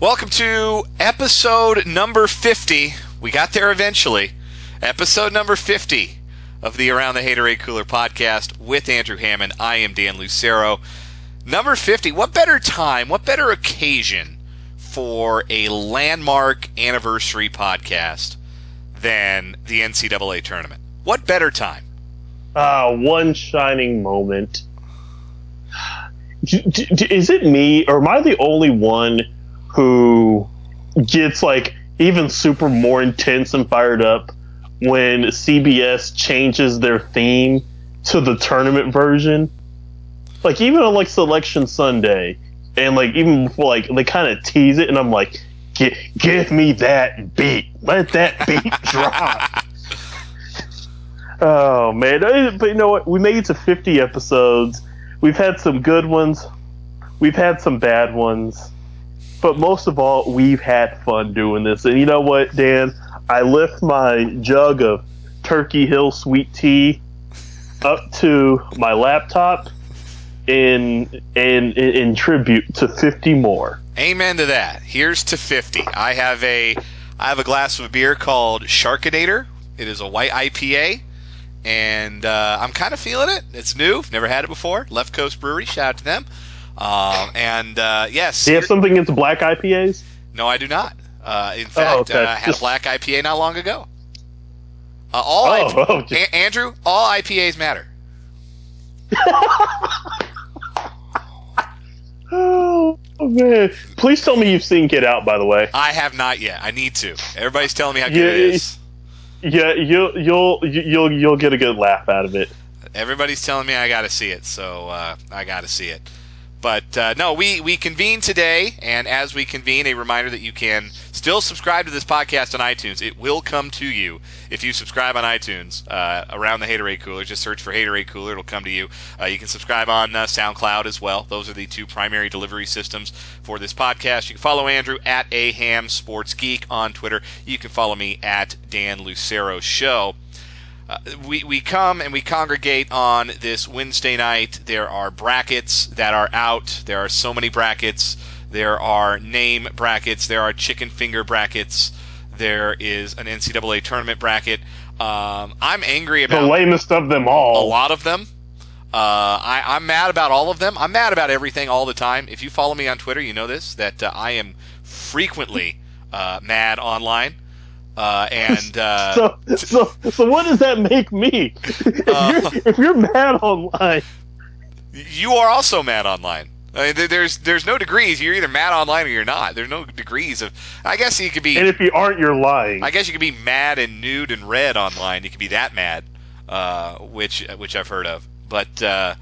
Welcome to episode number 50. We got there eventually. Episode number 50 of the Around the Haterade Cooler podcast with Andrew Hammond. I am Dan Lucero. Number 50. What better time, what better occasion for a landmark anniversary podcast than the NCAA tournament? What better time? Uh, one shining moment. Is it me, or am I the only one who gets like even super more intense and fired up when CBS changes their theme to the tournament version. Like even on like Selection Sunday, and like even before like they kind of tease it, and I'm like, give me that beat, let that beat drop. Oh man, but you know what? We made it to 50 episodes. We've had some good ones. We've had some bad ones but most of all, we've had fun doing this. And you know what, Dan? I lift my jug of Turkey Hill sweet tea up to my laptop in in in tribute to 50 more. Amen to that. Here's to 50. I have a I have a glass of beer called Sharkinator. It is a white IPA, and uh, I'm kind of feeling it. It's new. Never had it before. Left Coast Brewery. Shout out to them. Um, and uh, yes, do you have something against black IPAs? No, I do not. Uh, in fact, oh, okay. uh, I had a black IPA not long ago. Uh, all oh, IP- oh, just... a- Andrew, all IPAs matter. oh man! Please tell me you've seen Get Out. By the way, I have not yet. I need to. Everybody's telling me how good yeah, it is. Yeah, you'll you'll you'll you'll get a good laugh out of it. Everybody's telling me I got to see it, so uh, I got to see it. But uh, no, we, we convene today, and as we convene, a reminder that you can still subscribe to this podcast on iTunes. It will come to you if you subscribe on iTunes uh, around the Haterade Cooler. Just search for Haterade Cooler; it'll come to you. Uh, you can subscribe on uh, SoundCloud as well. Those are the two primary delivery systems for this podcast. You can follow Andrew at a ham sports geek on Twitter. You can follow me at Dan Lucero Show. Uh, we, we come and we congregate on this Wednesday night. There are brackets that are out. There are so many brackets. There are name brackets. There are chicken finger brackets. There is an NCAA tournament bracket. Um, I'm angry about the lamest of them all. A lot of them. Uh, I, I'm mad about all of them. I'm mad about everything all the time. If you follow me on Twitter, you know this that uh, I am frequently uh, mad online. Uh, and uh, so, so, so what does that make me? If, uh, you're, if you're mad online, you are also mad online. I mean, there's there's no degrees. You're either mad online or you're not. There's no degrees of. I guess you could be. And if you aren't, you're lying. I guess you could be mad and nude and red online. You could be that mad, uh, which which I've heard of. But uh,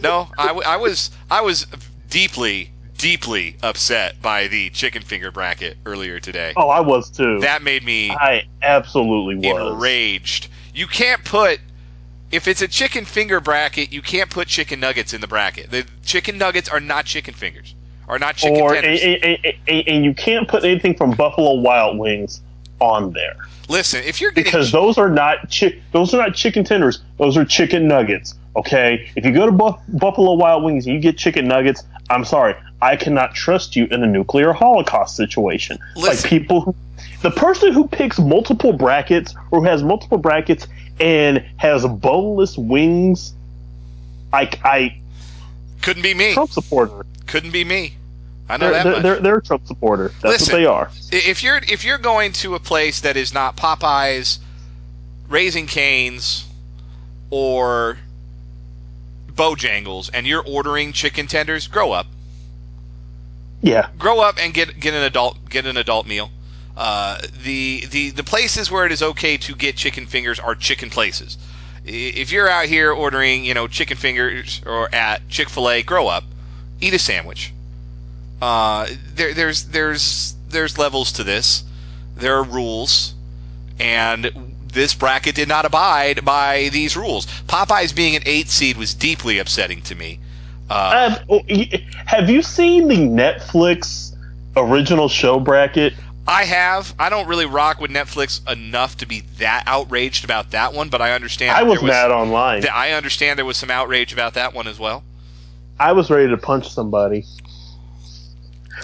no, I, I was I was deeply deeply upset by the chicken finger bracket earlier today. Oh, I was too. That made me I absolutely was enraged. You can't put if it's a chicken finger bracket, you can't put chicken nuggets in the bracket. The chicken nuggets are not chicken fingers. Are not chicken or, tenders. And, and, and you can't put anything from Buffalo Wild Wings on there. Listen, if you're getting because those are not chi- those are not chicken tenders. Those are chicken nuggets. Okay, if you go to Buff- Buffalo Wild Wings and you get chicken nuggets, I'm sorry, I cannot trust you in a nuclear holocaust situation. Listen. Like people who, the person who picks multiple brackets or who has multiple brackets and has boneless wings, like I couldn't be me. Trump supporter. Couldn't be me. I know they're, that they're, much. They're, they're a Trump supporter. That's Listen, what they are. If you're if you're going to a place that is not Popeyes, Raising Cane's, or Bojangles, and you're ordering chicken tenders, grow up. Yeah. Grow up and get get an adult get an adult meal. Uh, the the the places where it is okay to get chicken fingers are chicken places. If you're out here ordering, you know, chicken fingers or at Chick Fil A, grow up, eat a sandwich. Uh, there, there's there's there's levels to this. There are rules, and this bracket did not abide by these rules. Popeyes being an eight seed was deeply upsetting to me. Uh, oh, have you seen the Netflix original show bracket? I have. I don't really rock with Netflix enough to be that outraged about that one, but I understand. I was, was mad online. I understand there was some outrage about that one as well. I was ready to punch somebody.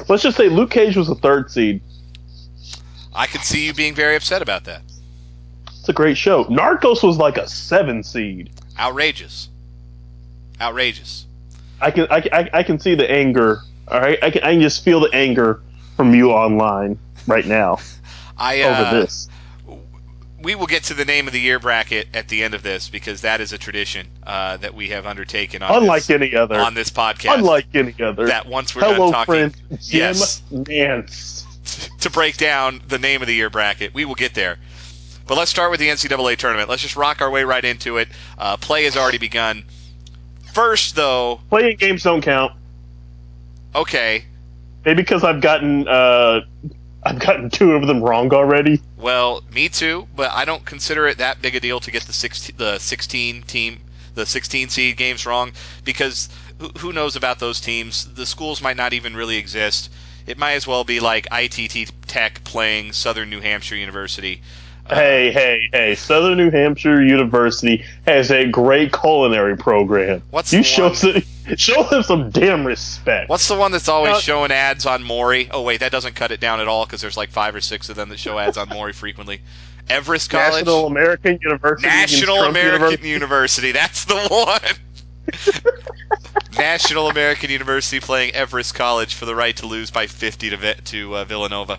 Let's just say Luke Cage was a third seed. I could see you being very upset about that. It's a great show. Narcos was like a seven seed. Outrageous. Outrageous. I can I, I, I can see the anger. All right, I can I can just feel the anger from you online right now I uh, over this. we will get to the name of the year bracket at the end of this because that is a tradition uh, that we have undertaken on Unlike this, any other. on this podcast. Unlike any other. that once we're Hello, done talking friend Jim yes. Nance. to break down the name of the year bracket, we will get there. But let's start with the NCAA tournament. Let's just rock our way right into it. Uh, play has already begun. First, though, Playing games don't count. okay, Maybe because I've gotten uh, I've gotten two of them wrong already. Well, me too, but I don't consider it that big a deal to get the 16, the 16 team, the 16 seed games wrong because who, who knows about those teams? The schools might not even really exist. It might as well be like ITT Tech playing Southern New Hampshire University. Hey, hey, hey! Southern New Hampshire University has a great culinary program. What's you the show one- some, show them some damn respect. What's the one that's always Uh, showing ads on Maury? Oh wait, that doesn't cut it down at all because there's like five or six of them that show ads on Maury frequently. Everest College, National American University. National American University. University. That's the one. National American University playing Everest College for the right to lose by 50 to to uh, Villanova.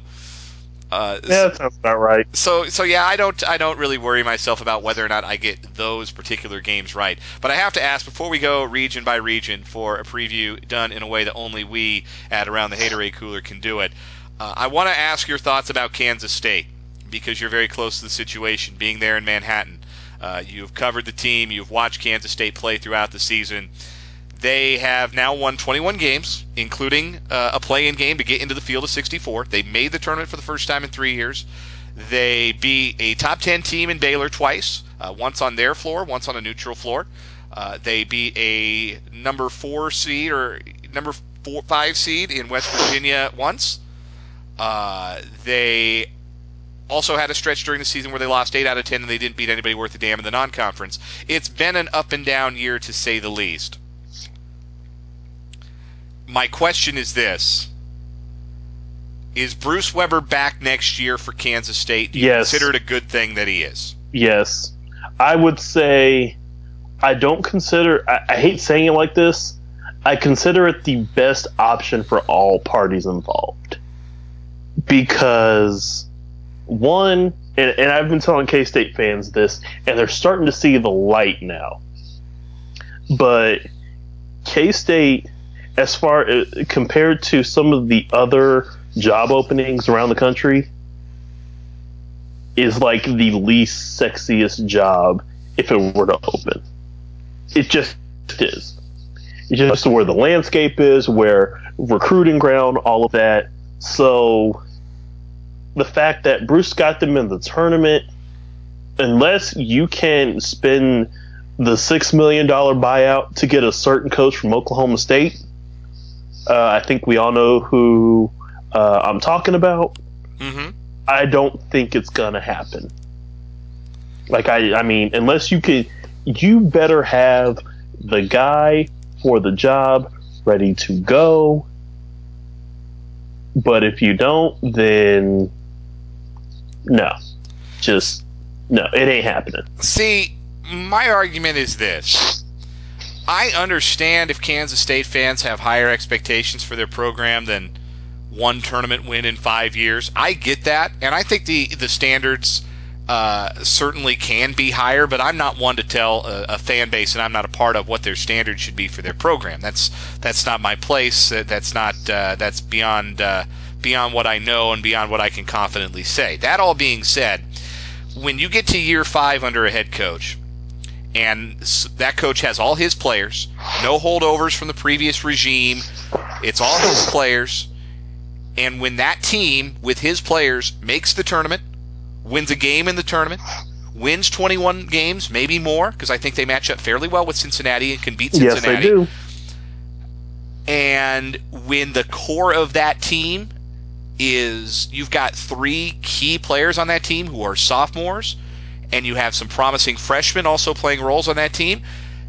Uh, Yeah, that sounds about right. so so yeah, I don't I don't really worry myself about whether or not I get those particular games right. But I have to ask before we go region by region for a preview done in a way that only we at around the Haterade Cooler can do it. Uh, I want to ask your thoughts about Kansas State because you're very close to the situation, being there in Manhattan. Uh, you've covered the team. You've watched Kansas State play throughout the season. They have now won 21 games, including uh, a play-in game to get into the field of 64. They made the tournament for the first time in three years. They beat a top 10 team in Baylor twice, uh, once on their floor, once on a neutral floor. Uh, they beat a number four seed or number four, five seed in West Virginia once. Uh, they also had a stretch during the season where they lost 8 out of 10 and they didn't beat anybody worth a damn in the non conference. It's been an up and down year to say the least. My question is this Is Bruce Weber back next year for Kansas State? Do you Yes. consider it a good thing that he is? Yes, I would say I don't consider. I, I hate saying it like this. I consider it the best option for all parties involved because one, and, and I've been telling K State fans this, and they're starting to see the light now. But K State, as far uh, compared to some of the other job openings around the country, is like the least sexiest job if it were to open. It just is. It's just where the landscape is, where recruiting ground, all of that. So the fact that Bruce got them in the tournament, unless you can spend the six million dollar buyout to get a certain coach from Oklahoma State, uh, I think we all know who uh, I'm talking about. Mm-hmm. I don't think it's gonna happen. Like I, I mean, unless you can, you better have the guy for the job ready to go. But if you don't, then no, just no, it ain't happening. See, my argument is this. I understand if Kansas State fans have higher expectations for their program than one tournament win in five years. I get that, and I think the the standards uh, certainly can be higher. But I'm not one to tell a, a fan base, and I'm not a part of what their standards should be for their program. That's that's not my place. Uh, That's not uh, that's beyond uh, beyond what I know and beyond what I can confidently say. That all being said, when you get to year five under a head coach, and that coach has all his players, no holdovers from the previous regime. It's all his players. And when that team with his players makes the tournament, wins a game in the tournament, wins 21 games, maybe more, because I think they match up fairly well with Cincinnati and can beat Cincinnati. Yes, they do. And when the core of that team is you've got three key players on that team who are sophomores, and you have some promising freshmen also playing roles on that team,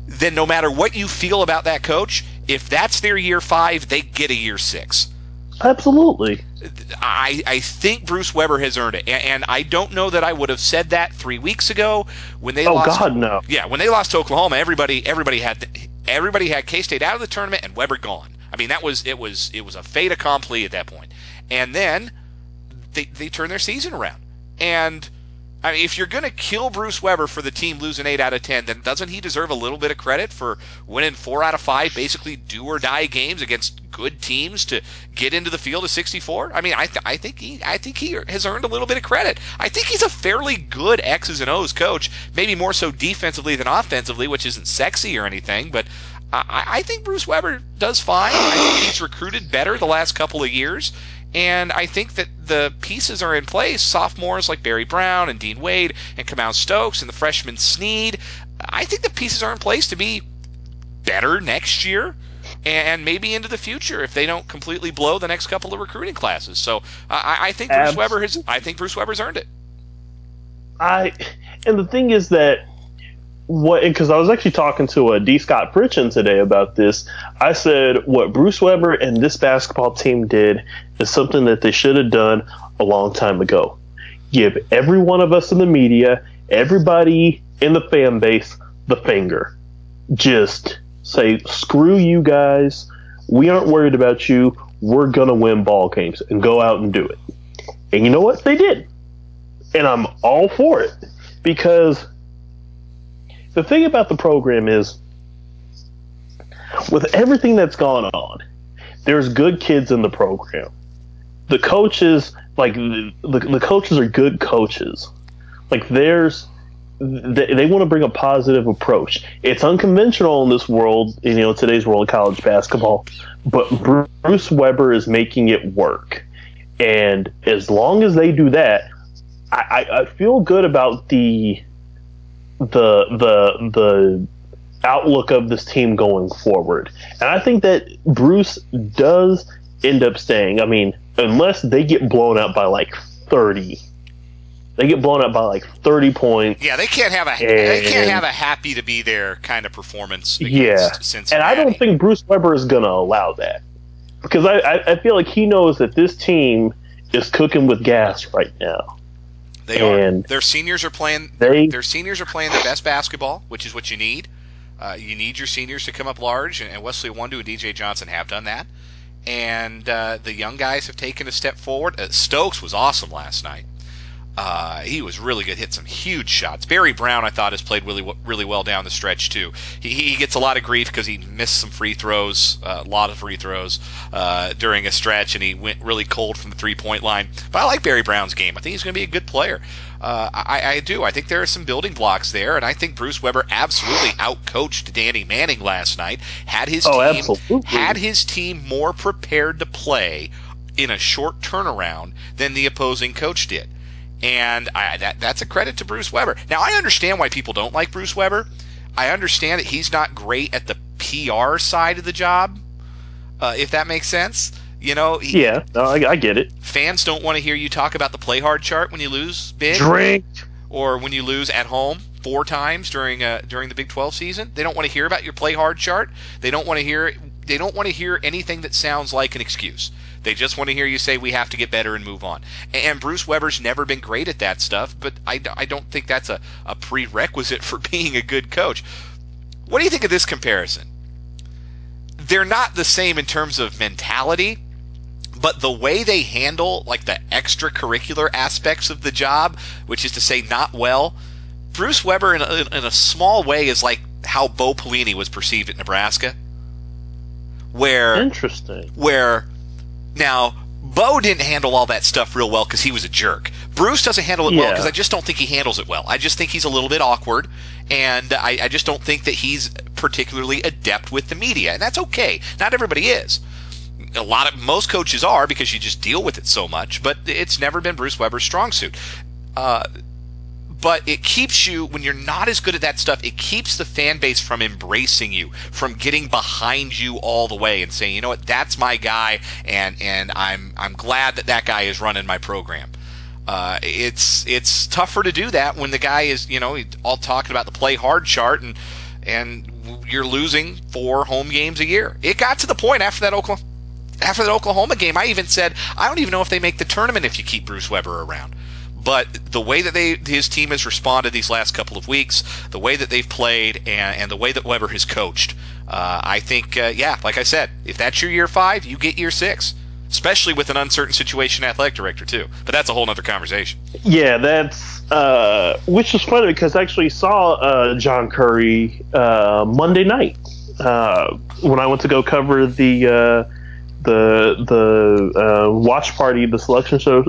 then no matter what you feel about that coach, if that's their year five, they get a year six. Absolutely. I, I think Bruce Weber has earned it, and, and, I don't know that I would have said that three weeks ago when they oh, lost. God, no. Yeah, when they lost to Oklahoma, everybody everybody had everybody had K State out of the tournament and Weber gone. I mean, that was it was it was a fait accompli at that point. And then they they turned their season around, and I mean, if you're going to kill Bruce Weber for the team losing eight out of ten, then doesn't he deserve a little bit of credit for winning four out of five, basically do or die games against good teams to get into the field of 64? I mean, I, th- I think he I think he has earned a little bit of credit. I think he's a fairly good X's and O's coach, maybe more so defensively than offensively, which isn't sexy or anything, but. I, I think Bruce Weber does fine. I think he's recruited better the last couple of years. And I think that the pieces are in place. Sophomores like Barry Brown and Dean Wade and Kamau Stokes and the freshman Sneed. I think the pieces are in place to be better next year and maybe into the future if they don't completely blow the next couple of recruiting classes. So I, I think Bruce Weber has. I think Bruce Weber's earned it. I and the thing is that what because I was actually talking to a D. Scott Fritchen today about this. I said what Bruce Weber and this basketball team did is something that they should have done a long time ago. Give every one of us in the media, everybody in the fan base, the finger. Just say, screw you guys. We aren't worried about you. We're gonna win ball games and go out and do it. And you know what? They did. And I'm all for it because the thing about the program is with everything that's gone on, there's good kids in the program. The coaches, like the, the, coaches are good coaches. Like there's they, they want to bring a positive approach. It's unconventional in this world, you know, today's world of college basketball, but Bruce Weber is making it work. And as long as they do that, I, I, I feel good about the the the the outlook of this team going forward. And I think that Bruce does end up staying. I mean, unless they get blown out by like 30. They get blown out by like 30 points. Yeah, they can't have a they can't have a happy to be there kind of performance yeah. Cincinnati. And I don't think Bruce Weber is going to allow that. Because I, I, I feel like he knows that this team is cooking with gas right now. They and are. Their seniors are playing. They, their seniors are playing their best basketball, which is what you need. Uh, you need your seniors to come up large, and, Wesley Iwundu and DJ Johnson have done that. And uh, the young guys have taken a step forward. Uh, Stokes was awesome last night. Uh, he was really good, hit some huge shots. Barry Brown, I thought, has played really really well down the stretch too. He, he gets a lot of grief because he missed some free throws, uh, a lot of free throws uh, during a stretch, and he went really cold from the three point line. But I like Barry Brown's game. I think he's going to be a good player. Uh, I, I, do. I think there are some building blocks there, and I think Bruce Weber absolutely outcoached Danny Manning last night. Had his oh, team absolutely. had his team more prepared to play in a short turnaround than the opposing coach did. And I, that, that's a credit to Bruce Weber. Now, I understand why people don't like Bruce Weber. I understand that he's not great at the PR side of the job, uh, if that makes sense. You know, he, yeah, no, I, I, get it. Fans don't want to hear you talk about the play hard chart when you lose big, drink, or when you lose at home four times during uh, during the Big 12 season. They don't want to hear about your play hard chart. They don't want to hear they don't want to hear anything that sounds like an excuse. They just want to hear you say we have to get better and move on. And Bruce Weber's never been great at that stuff, but I, I don't think that's a, a prerequisite for being a good coach. What do you think of this comparison? They're not the same in terms of mentality, but the way they handle like the extracurricular aspects of the job, which is to say not well, Bruce Weber in a, in a small way is like how Bo Pelini was perceived at Nebraska. Where interesting. Where now, Bo didn't handle all that stuff real well because he was a jerk. Bruce doesn't handle it yeah. well because I just don't think he handles it well. I just think he's a little bit awkward, and I, I, just don't think that he's particularly adept with the media, and that's okay. Not everybody is. A lot of most coaches are because you just deal with it so much, but it's never been Bruce Weber's strong suit. Uh, but it keeps you when you're not as good at that stuff it keeps the fan base from embracing you from getting behind you all the way and saying you know what that's my guy and and i'm i'm glad that that guy is running my program uh, it's it's tougher to do that when the guy is you know all talking about the play hard chart and and you're losing four home games a year. It got to the point after that Oklahoma after the Oklahoma game, I even said I don't even know if they make the tournament if you keep Bruce Weber around. But the way that they his team has responded these last couple of weeks, the way that they've played, and, and the way that Weber has coached, uh, I think, uh, yeah, like I said, if that's your year five, you get year six especially with an uncertain situation athletic director too. But that's a whole other conversation. Yeah, that's uh, which is funny because I actually saw uh, John Currie uh, Monday night uh, when I went to go cover the uh, the the uh, watch party, the selection show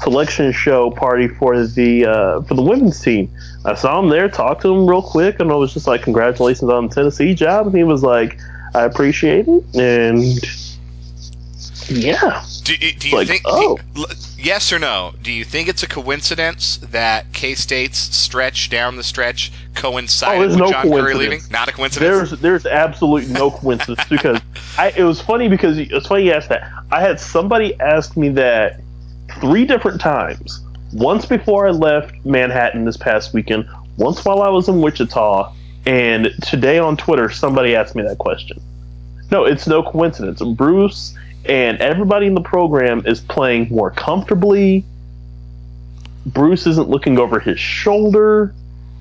selection show party for the uh, for the women's team. I saw him there, talked to him real quick, and I was just like, "Congratulations on the Tennessee job," and he was like, "I appreciate it," and yeah. Do, do you like, think? Oh. Yes or no? Do you think it's a coincidence that K State's stretch down the stretch coincided oh, with no John Currie leaving? Not a coincidence. There's there's absolutely no coincidence because I, it was funny because it's funny you asked that. I had somebody ask me that three different times. Once before I left Manhattan this past weekend. Once while I was in Wichita, and today on Twitter somebody asked me that question. No, it's no coincidence. Bruce and everybody in the program is playing more comfortably. Bruce isn't looking over his shoulder.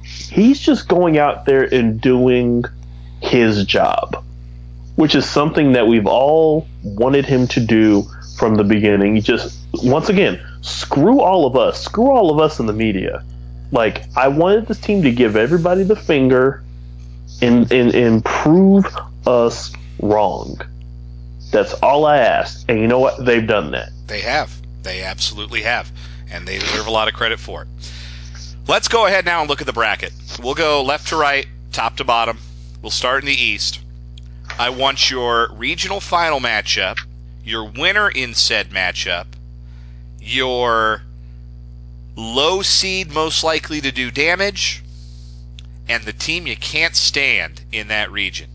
He's just going out there and doing his job, which is something that we've all wanted him to do from the beginning. Just, once again, screw all of us, screw all of us in the media. Like, I wanted this team to give everybody the finger and, and, and prove us wrong. That's all I asked. And you know what? They've done that. They have. They absolutely have. And they deserve a lot of credit for it. Let's go ahead now and look at the bracket. We'll go left to right, top to bottom. We'll start in the East. I want your regional final matchup, your winner in said matchup, your low seed most likely to do damage, and the team you can't stand in that region.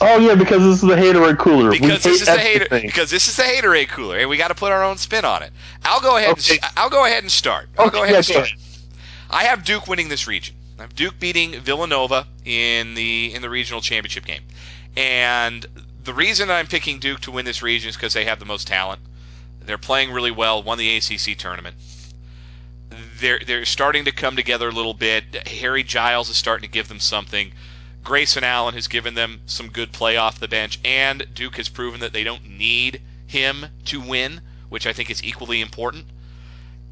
Oh yeah, because this is the haterade cooler. Because this is the hater. Because this is the haterade cooler, and we got to put our own spin on it. I'll go ahead. Okay. And, I'll go ahead and start. I'll okay, go ahead and start. I have Duke winning this region. I have Duke beating Villanova in the in the regional championship game, and the reason I'm picking Duke to win this region is because they have the most talent. They're playing really well. Won the ACC tournament. They're they're starting to come together a little bit. Harry Giles is starting to give them something. Grayson Allen has given them some good play off the bench, and Duke has proven that they don't need him to win, which I think is equally important.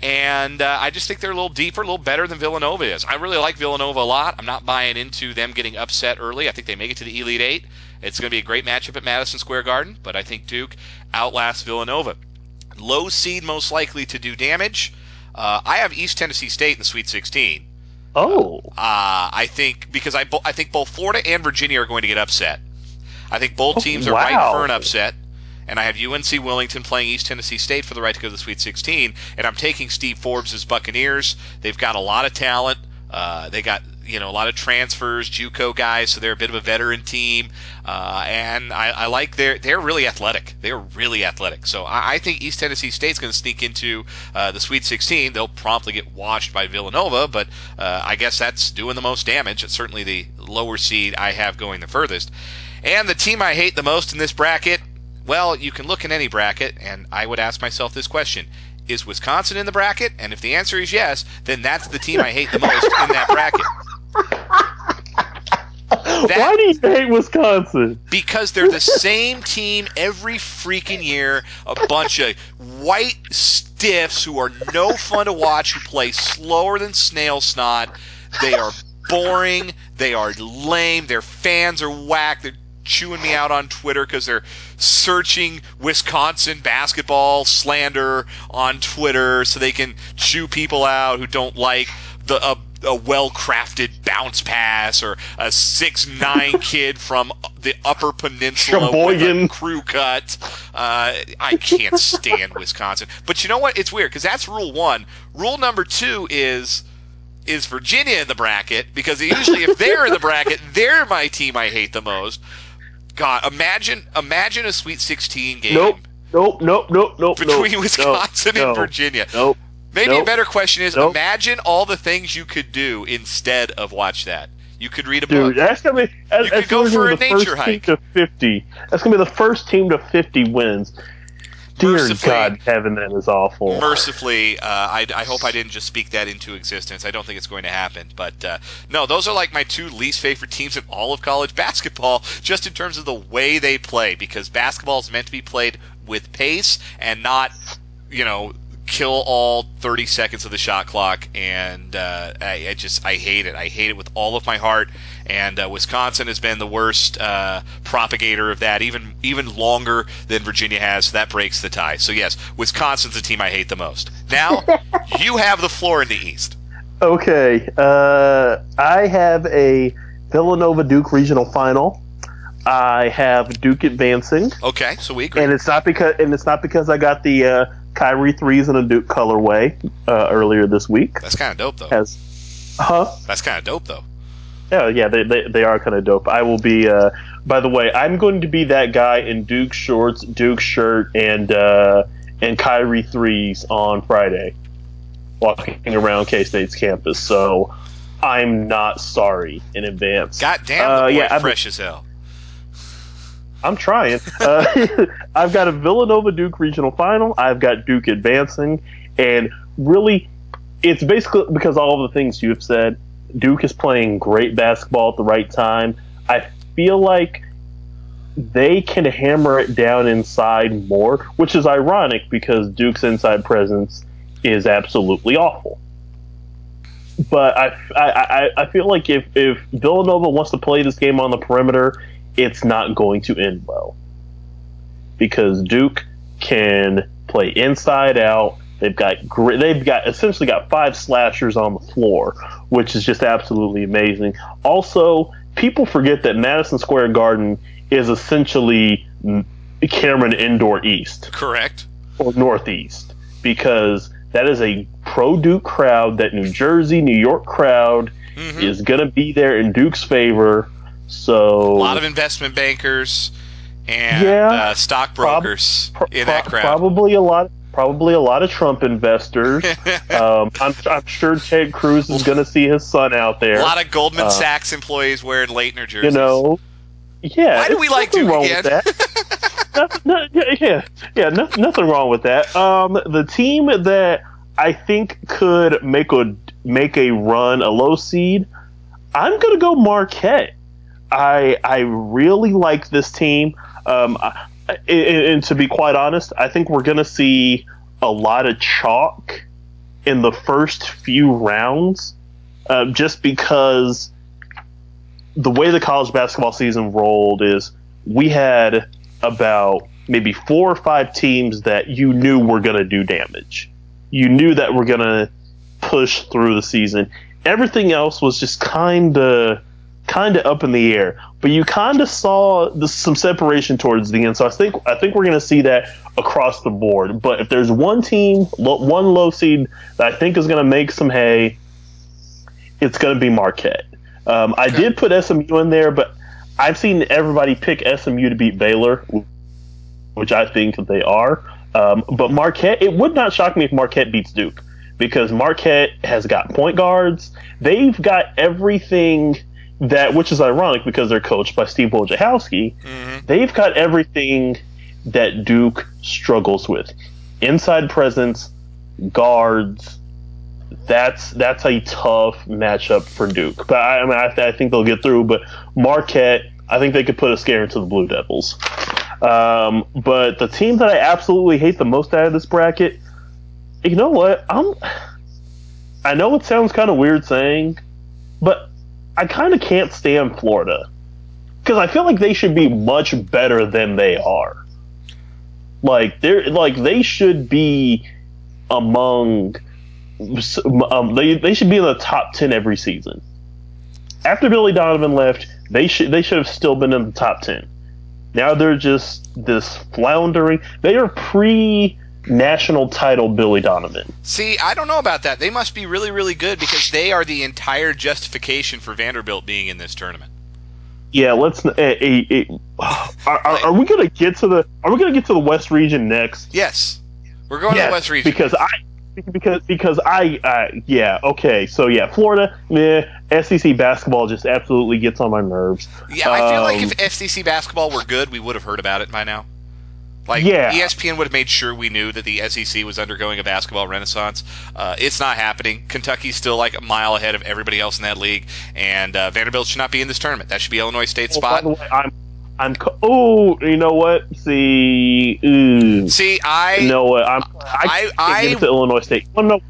And uh, I just think they're a little deeper, a little better than Villanova is. I really like Villanova a lot. I'm not buying into them getting upset early. I think they make it to the Elite Eight. It's going to be a great matchup at Madison Square Garden, but I think Duke outlasts Villanova. Low seed most likely to do damage. Uh, I have East Tennessee State in the Sweet 16. Oh. Uh, I think because I I think both Florida and Virginia are going to get upset. I think both oh, teams are wow. right for an upset. And I have UNC Wilmington playing East Tennessee State for the right to go to the Sweet 16. And I'm taking Steve Forbes' Buccaneers. They've got a lot of talent. Uh, they got you know a lot of transfers, JUCO guys, so they're a bit of a veteran team, uh, and I, I, like they're they're really athletic. They're really athletic. So I, I think East Tennessee State's going to sneak into uh, the Sweet 16. They'll promptly get washed by Villanova, but uh, I guess that's doing the most damage. It's certainly the lower seed I have going the furthest. And the team I hate the most in this bracket, well, you can look in any bracket, and I would ask myself this question is Wisconsin in the bracket? And if the answer is yes, then that's the team I hate the most in that bracket. That, Why do you hate Wisconsin? Because they're the same team every freaking year. A bunch of white stiffs who are no fun to watch, who play slower than snail snot. They are boring. They are lame. Their fans are whack. They're chewing me out on Twitter because they're searching Wisconsin basketball slander on Twitter so they can chew people out who don't like the uh, a well-crafted bounce pass or a six-nine kid from the Upper Peninsula Sheboygan. with a crew cut. Uh, I can't stand Wisconsin, but you know what? It's weird because that's rule one. Rule number two is is Virginia in the bracket because usually if they're in the bracket, they're my team I hate the most. God, imagine imagine a Sweet 16 game. Nope. Nope, nope, nope, nope. Between nope, Wisconsin nope, and Virginia. Nope. Maybe nope, a better question is nope. imagine all the things you could do instead of watch that. You could read a book. Dude, that's gonna be. That's, You could go for a nature hike. To fifty. That's gonna be the first team to fifty wins. Dear God, Kevin, that is awful. Mercifully, uh, I, I hope I didn't just speak that into existence. I don't think it's going to happen. But uh, no, those are like my two least favorite teams in all of college basketball, just in terms of the way they play, because basketball is meant to be played with pace and not, you know, kill all 30 seconds of the shot clock. And uh, I, I just, I hate it. I hate it with all of my heart. And uh, Wisconsin has been the worst uh, propagator of that, even even longer than Virginia has. So that breaks the tie. So yes, Wisconsin's the team I hate the most. Now you have the floor in the East. Okay, uh, I have a Villanova Duke regional final. I have Duke advancing, Okay, so we agree. and it's not because and it's not because I got the uh, Kyrie threes in a Duke colorway uh, earlier this week. That's kind of dope, though. Huh? That's kind of dope, though. Yeah, yeah, they, they, they are kind of dope. I will be. Uh, by the way, I'm going to be that guy in Duke shorts, Duke shirt, and uh, and Kyrie threes on Friday, walking around K State's campus. So I'm not sorry in advance. God damn, Uh, the boy yeah, fresh as hell. I'm trying. Uh, I've got a Villanova Duke regional final. I've got Duke advancing, and really, it's basically because all the things you've said. Duke is playing great basketball at the right time. I feel like they can hammer it down inside more, which is ironic because Duke's inside presence is absolutely awful. But I, I, I, I feel like if, if Villanova wants to play this game on the perimeter, it's not going to end well. Because Duke can play inside out. They've got gr- they've got essentially got five slashers on the floor, which is just absolutely amazing. Also, people forget that Madison Square Garden is essentially Cameron Indoor East Correct. or Northeast because that is a pro Duke crowd. That New Jersey, New York crowd Mhm. is going to be there in Duke's favor. So A lot of investment bankers and Yeah, uh, stockbrokers Pro- in that crowd. Probably a lot. Probably a lot of Trump investors. um, I'm, I'm sure Ted Cruz is going to see his son out there. A lot of Goldman Uh, Sachs employees wearing Laettner jerseys. you know. Yeah. Why do we like Duke wrong again? With that. no, no, yeah, yeah, yeah no, nothing wrong with that. Um, the team that I think could make a make a run, a low seed, I'm gonna go Marquette. I I really like this team. Um, I, and, and to be quite honest, I think we're gonna see a lot of chalk in the first few rounds, uh, just because the way the college basketball season rolled is we had about maybe four or five teams that you knew were going to do damage. You knew that we're going to push through the season. Everything else was just kind of kind of up in the air, but you kind of saw the, some separation towards the end. So I think I think we're going to see that across the board. But if there's one team, lo- one low seed that I think is going to make some hay, it's going to be Marquette. Um, I Okay. did put SMU in there, but I've seen everybody pick SMU to beat Baylor, which I think that they are. Um, but Marquette, it would not shock me if Marquette beats Duke because Marquette has got point guards. They've got everything that, which is ironic because they're coached by Steve Wojciechowski. Mhm. They've got everything that Duke struggles with: inside presence, guards. That's that's a tough matchup for Duke. But I, I mean, I, I think they'll get through. But Marquette, I think they could put a scare into the Blue Devils. Um, but the team that I absolutely hate the most out of this bracket, you know what? I'm. I know it sounds kind of weird saying, but I kind of can't stand Florida because I feel like they should be much better than they are. Like they're like they should be among. Um, they they should be in the top ten every season. After Billy Donovan left, they should they should have still been in the top ten. Now they're just this floundering. They are pre national title Billy Donovan. See, I don't know about that. They must be really, really good because they are the entire justification for Vanderbilt being in this tournament. Yeah, let's. Uh, uh, uh, are, are, are we gonna get to the? Are we gonna get to the West region next? Yes, we're going to the West region. because I because because I uh, yeah okay so yeah Florida meh SEC basketball just absolutely gets on my nerves. Yeah, I feel like Um, if SEC basketball were good, we would have heard about it by now. Like Yeah. ESPN would have made sure we knew that the SEC was undergoing a basketball renaissance. Uh, it's not happening. Kentucky's still like a mile ahead of everybody else in that league, and uh, Vanderbilt should not be in this tournament. That should be Illinois State's Oh, spot. way, I'm, I'm. co- Oh, you know what? See, ooh, See, I you know what? I'm. I, I- I- give it to Illinois State. Want to know?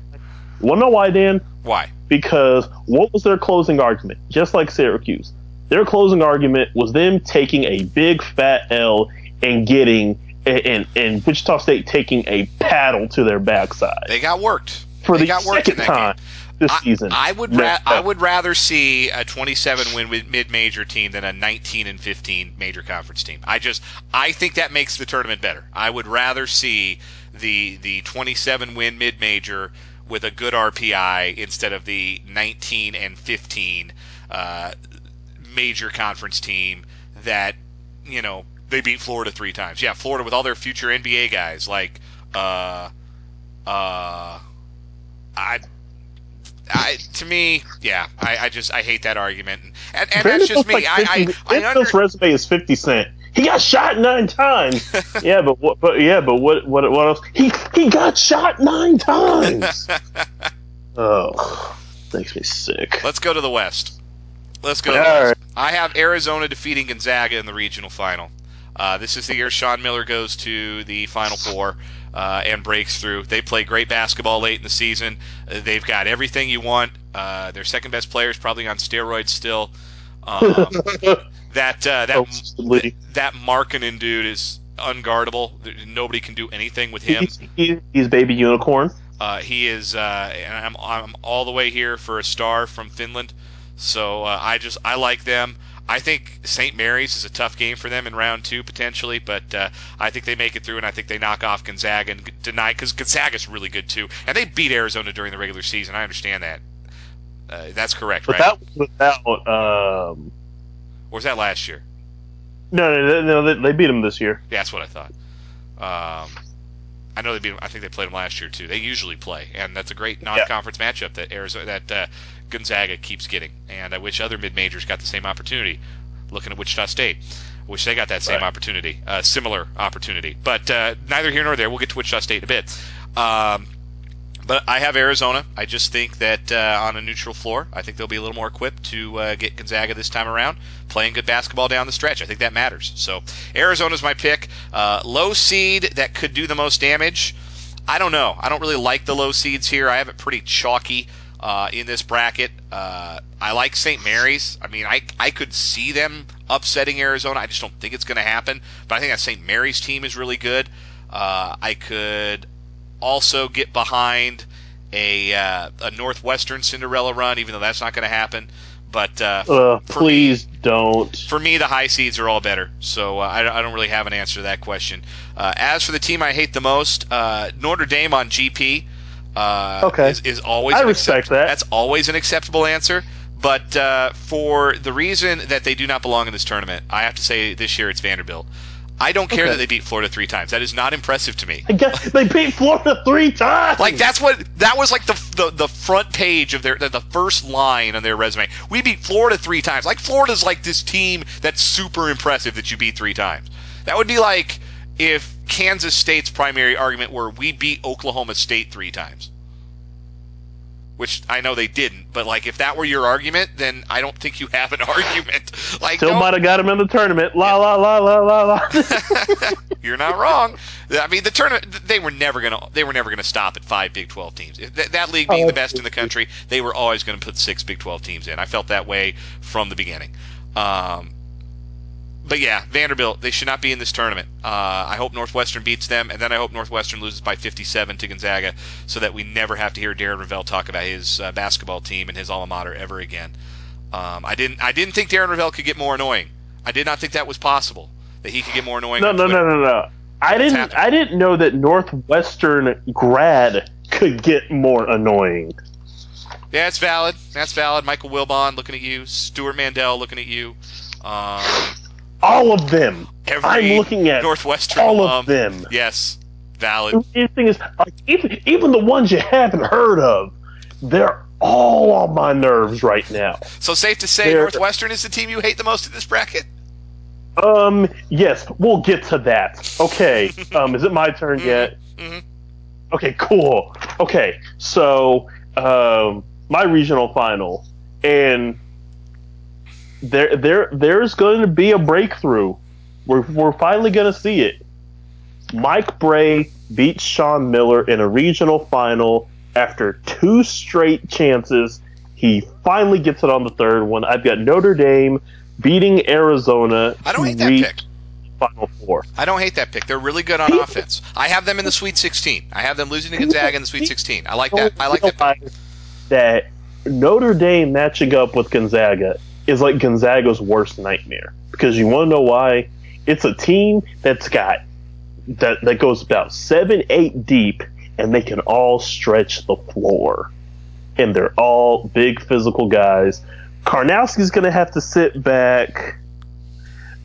Want to know why, Dan? why? Because what was their closing argument? Just like Syracuse, their closing argument was them taking a big fat L and getting and and Wichita State taking a paddle to their backside They got worked for they the got worked in second that time game. this I- season. I would ra- I would rather see a 27 win mid-major team than a 19 and 15 major conference team. I just I think that makes the tournament better. I would rather see the the 27 win mid-major with a good RPI instead of the 19 and 15 uh, major conference team that you know they beat Florida three times. Yeah, Florida with all their future NBA guys like uh uh I I, to me, yeah, I, I just I hate that argument, and, and that's just me. like I, 50 I, I Vanderbilt's under, resume is fifty cent. He got shot nine times. yeah, but what? But yeah, but what? What? What else? He he got shot nine times. oh, makes me sick. let's go to the West. Let's go. To the West. right. I have Arizona defeating Gonzaga in the regional final. Uh, this is the year Sean Miller goes to the Final Four uh, and breaks through. They play great basketball late in the season. Uh, they've got everything you want. Uh, their second best player is probably on steroids still. Um, that uh, that Supposedly. that Markkanen dude is unguardable. Nobody can do anything with him. He's, he's baby unicorn. Uh, he is, uh, and I'm, I'm all the way here for a star from Finland. So uh, I just I like them. I think St. Mary's is a tough game for them in round two potentially, but uh, I think they make it through, and I think they knock off Gonzaga and deny because Gonzaga's really good too, and they beat Arizona during the regular season. I understand that. Uh, that's correct, But right? that was without. Um, or was that last year? no, no, no, no they, they beat them this year. Yeah, that's what I thought. Um, I know they beat. 'em- I think they played them last year too. They usually play, and that's a great non-conference matchup that Arizona, that uh, Gonzaga keeps getting. And I wish other mid majors got the same opportunity. Looking at Wichita State, I wish they got that same Right. opportunity, uh, similar opportunity. But uh, neither here nor there. We'll get to Wichita State in a bit. Um, but I have Arizona. I just think that uh, on a neutral floor, I think they'll be a little more equipped to uh, get Gonzaga this time around, playing good basketball down the stretch. I think that matters. So Arizona's my pick. Uh, low seed that could do the most damage. I don't know. I don't really like the low seeds here. I have it pretty chalky uh, in this bracket. Uh, I like St. Mary's. I mean, I I could see them upsetting Arizona. I just don't think it's going to happen. But I think that St. Mary's team is really good. Uh, I could also get behind a uh, a Northwestern Cinderella run, even though that's not going to happen. But uh, please me, don't. for me, the high seeds are all better. So uh, I, don't- I don't really have an answer to that question. Uh, as for the team I hate the most, uh, Notre Dame on GP. Uh, Okay. is, is always I respect that. That's always an acceptable answer. But uh, for the reason that they do not belong in this tournament, I have to say this year it's Vanderbilt. I don't care Okay. that they beat Florida three times. That is not impressive to me. I guess they beat Florida three times. Like that's what that was like the the, the front page of their the, the first line on their resume. We beat Florida three times. Like Florida's like this team that's super impressive that you beat three times. That would be like if Kansas State's primary argument were we beat Oklahoma State three times. Which I know they didn't, but like if that were your argument, then I don't think you have an argument. Like Still might have got him in the tournament. La la la la la la. You're not wrong. I mean, the tournament they were never gonna they were never gonna stop at five Big 12 teams. That, that league being Oh, the best in the country, they were always going to put six Big 12 teams in. I felt that way from the beginning. Um, but yeah, Vanderbilt they should not be in this tournament. Uh, I hope Northwestern beats them, and then I hope Northwestern loses by 57 to Gonzaga, so that we never have to hear Darren Rovell talk about his uh, basketball team and his alma mater ever again. Um, I didn't I didn't think Darren Rovell could get more annoying. I did not think that was possible that he could get more annoying. no no no no no. I didn't. happened. I didn't know that Northwestern grad could get more annoying. Yeah, it's valid. That's valid. Michael Wilbon looking at you. Stewart Mandel looking at you. Um, All of them. every I'm looking at Northwestern all of them. Yes, valid. The thing is, like, even even the ones you haven't heard of, they're all on my nerves right now. So safe to say, They're- Northwestern is the team you hate the most in this bracket. Um, yes, we'll get to that. Okay. um, is it my turn yet? mhm. Okay, cool. Okay, so um, my regional final, and there, there, there's going to be a breakthrough. We're, we're finally going to see it. Mike Brey beats Sean Miller in a regional final after two straight chances. He finally gets it on the third one. I've got Notre Dame beating Arizona I don't hate that pick. Final Four. I don't hate that pick. They're really good on offense. I have them in the Sweet 16. I have them losing to Gonzaga in the Sweet 16. I like that. I like that. Pick. that Notre Dame matching up with Gonzaga is like Gonzaga's worst nightmare because you want to know why? It's a team that's got that that goes about seven, eight deep, and they can all stretch the floor, and they're all big physical guys. Karnowski's going to have to sit back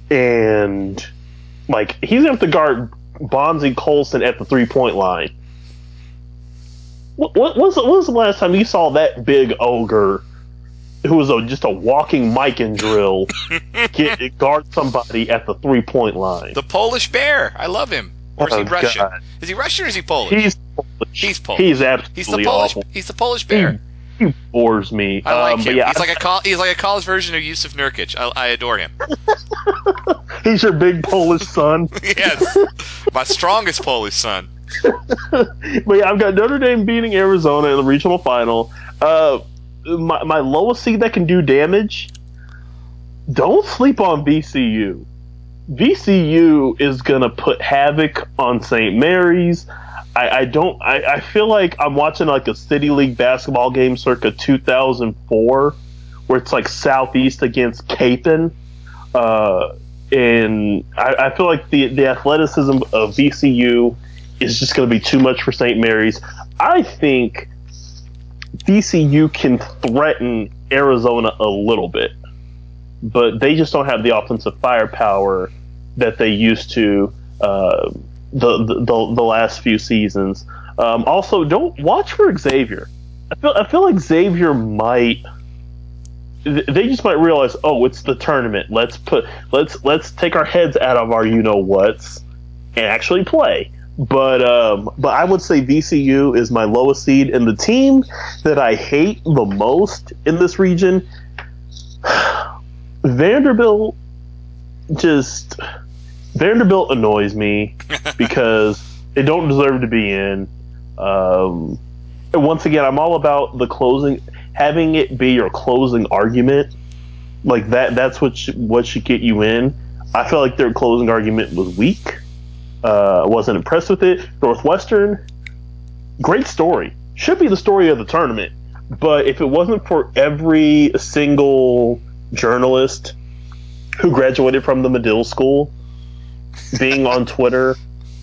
and like he's going to have to guard Bonzi Colson at the three point line. What, what, the last time you saw that big ogre, who was a, just a walking mic and drill, get guard somebody at the three point line? The Polish Bear. I love him. Or is he Oh, Russian? God. Is he Russian or is he Polish? He's Polish. He's Polish. He's He's the absolutely Polish. awful. He's the Polish Bear. He bores me. I like um, him. Yeah, he's like a col- he's like a college version of Yusuf Nurkic. I, I adore him. he's your big Polish son. yes, my strongest Polish son. but yeah, I've got Notre Dame beating Arizona in the regional final. Uh, my, my lowest seed that can do damage. Don't sleep on VCU. VCU is gonna put havoc on St. Mary's. I, I don't. I, I feel like I'm watching like a city league basketball game circa 2004, where it's like Southeast against Kapaun. Uh, and I, I feel like the the athleticism of VCU is just going to be too much for St. Mary's. I think VCU can threaten Arizona a little bit, but they just don't have the offensive firepower that they used to uh, the, the the the last few seasons. Um, also, don't watch for Xavier. I feel I feel like Xavier might they just might realize, oh, it's the tournament. Let's put let's let's take our heads out of our you know whats and actually play. But um, but I would say VCU is my lowest seed, and the team that I hate the most in this region, Vanderbilt. Just Vanderbilt annoys me because they don't deserve to be in. Um, and once again, I'm all about the closing, having it be your closing argument. Like that, that's what sh- what should get you in. I feel like their closing argument was weak. Uh, wasn't impressed with it. Northwestern, great story. Should be the story of the tournament. But if it wasn't for every single journalist who graduated from the Medill School being on Twitter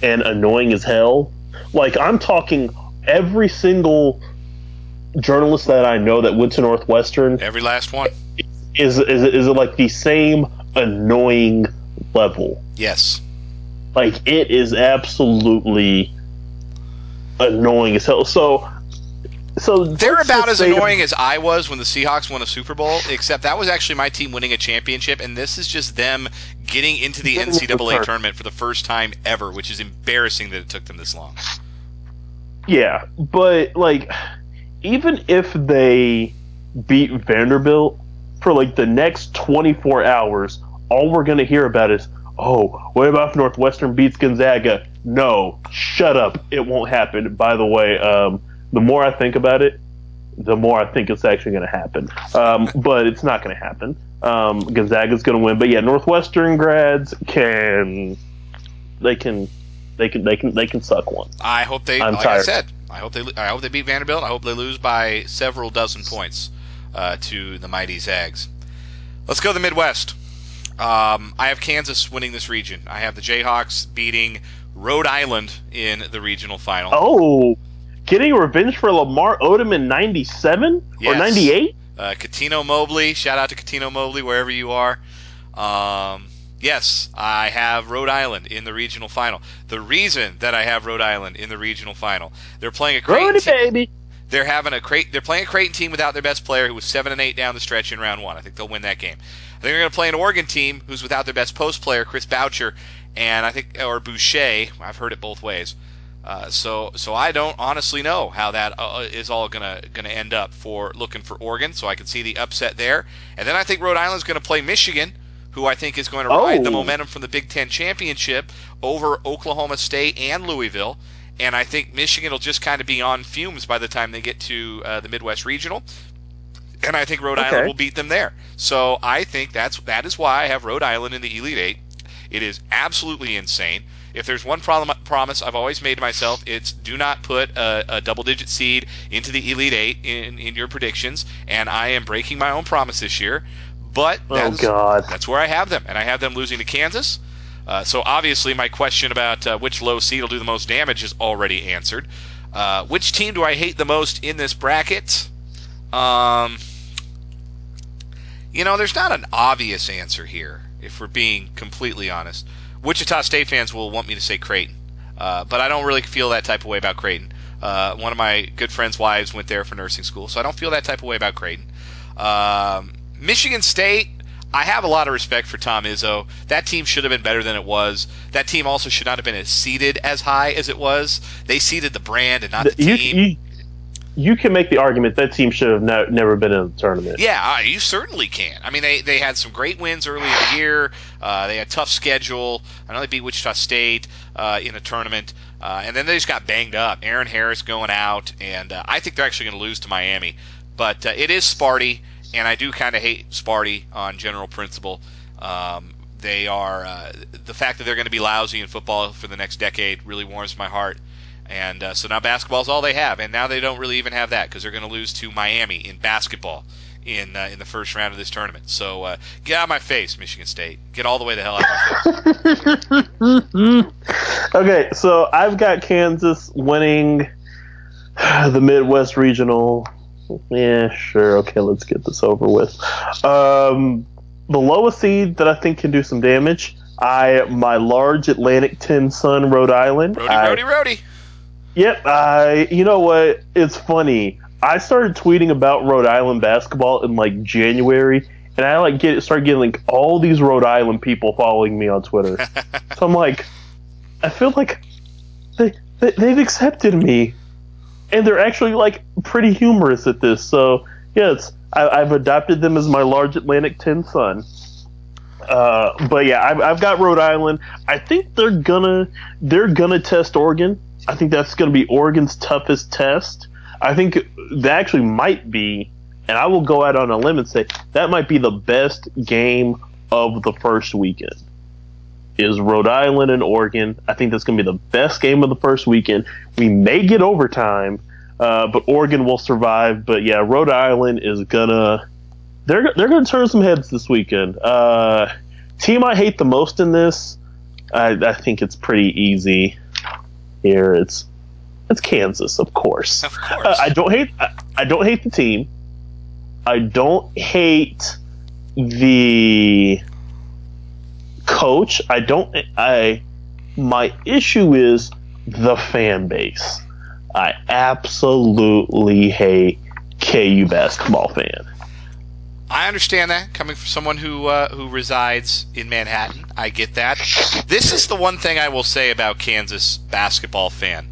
and annoying as hell, like I'm talking every single journalist that I know that went to Northwestern Every last one. is is is it like the same annoying level. Yes. Like it is absolutely annoying as hell. So, so They're about as annoying as I was when the Seahawks won a Super Bowl, except that was actually my team winning a championship, and this is just them getting into the Getting into the NCAA tournament. for the first time ever, which is embarrassing that it took them this long. Yeah, but like, even if they beat Vanderbilt for like the next 24 hours, all we're gonna hear about is, oh, what about if Northwestern beats Gonzaga? No, shut up, it won't happen. By the way, um, the more I think about it, the more I think it's actually going to happen. Um, but it's not going to happen. Um, Gonzaga's going to win. But yeah, Northwestern grads can, they can, they can, they can, they can suck one. I hope they, I'm like I tired. said, I hope they, I hope they beat Vanderbilt. I hope they lose by several dozen points uh, to the mighty Zags. Let's go to the Midwest. Um, I have Kansas winning this region. I have the Jayhawks beating Rhode Island in the regional final. Oh, getting revenge for Lamar Odom in '97 or '98. Uh, Cuttino Mobley, shout out to Cuttino Mobley wherever you are. Um, yes, I have Rhode Island in the regional final. The reason that I have Rhode Island in the regional final, they're playing a great Brody te- baby. they're having a Creighton, they're playing a Creighton team without their best player who was seven and eight down the stretch in round one. I think they'll win that game. I think they're going to play an Oregon team who's without their best post player, Chris Boucher, and I think or Boucher. I've heard it both ways. Uh, so so I don't honestly know how that uh, is all gonna gonna end up for looking for Oregon. So I can see the upset there, and then I think Rhode Island's going to play Michigan, who I think is going to ride the Oh. momentum from the Big Ten championship over Oklahoma State and Louisville. And I think Michigan will just kind of be on fumes by the time they get to uh, the Midwest Regional. And I think Rhode Okay. Island will beat them there. So I think that's that is why I have Rhode Island in the Elite Eight. It is absolutely insane. If there's one problem, promise I've always made to myself, it's do not put a, a double-digit seed into the Elite Eight in, in your predictions. And I am breaking my own promise this year. But Oh that's, God. that's where I have them, and I have them losing to Kansas. Uh, so obviously, my question about uh, which low seed will do the most damage is already answered. Uh, which team do I hate the most in this bracket? Um, you know, there's not an obvious answer here, if we're being completely honest. Wichita State fans will want me to say Creighton, uh, but I don't really feel that type of way about Creighton. Uh, one of my good friends' wives went there for nursing school, so I don't feel that type of way about Creighton. Um, Michigan State, I have a lot of respect for Tom Izzo. That team should have been better than it was. That team also should not have been as seeded as high as it was. They seeded the brand and not the You, team. you, you can make the argument that team should have ne- never been in the tournament. Yeah, uh, you certainly can. I mean, they, they had some great wins early in the year. Uh, they had a tough schedule. I know they beat Wichita State uh, in a tournament, uh, and then they just got banged up. Aaron Harris going out, and uh, I think they're actually going to lose to Miami. But uh, it is Sparty, and I do kind of hate Sparty on general principle. Um, they are the fact that they're going to be lousy in football for the next decade really warms my heart. And uh, so now basketball's all they have, and now they don't really even have that because they're going to lose to Miami in basketball in uh, in the first round of this tournament. So uh, get out of my face, Michigan State. Get all the way the hell out of my face. Okay, so I've got Kansas winning the Midwest Regional. Yeah, sure. Okay, let's get this over with. Um, the lowest seed that I think can do some damage. I my large Atlantic 10 Son, Rhode Island. Rody, I- Rody, Rody. Yep. I. You know what? It's funny. I started tweeting about Rhode Island basketball in like January, and I like get start getting like all these Rhode Island people following me on Twitter. so I'm like, I feel like they, they they've accepted me, and they're actually like pretty humorous at this. So yes, I, I've adopted them as my large Atlantic 10 son. Uh, but yeah, I've, I've got Rhode Island. I think they're gonna they're gonna test Oregon. I think that's gonna be Oregon's toughest test. I think that actually might be, and I will go out on a limb and say that might be the best game of the first weekend. Is Rhode Island and Oregon? I think that's gonna be the best game of the first weekend. We may get overtime, uh, but Oregon will survive. But yeah, Rhode Island is gonna they're they're gonna turn some heads this weekend. Uh, team I hate the most in this, I, I think it's pretty easy. Here it's it's Kansas, of course. Of course. Uh, I don't hate I, I don't hate the team. I don't hate the coach. I don't I my issue is the fan base. I absolutely hate KU basketball fan. I understand that coming from someone who uh, who resides in Manhattan. I get that. This is the one thing I will say about Kansas basketball fan.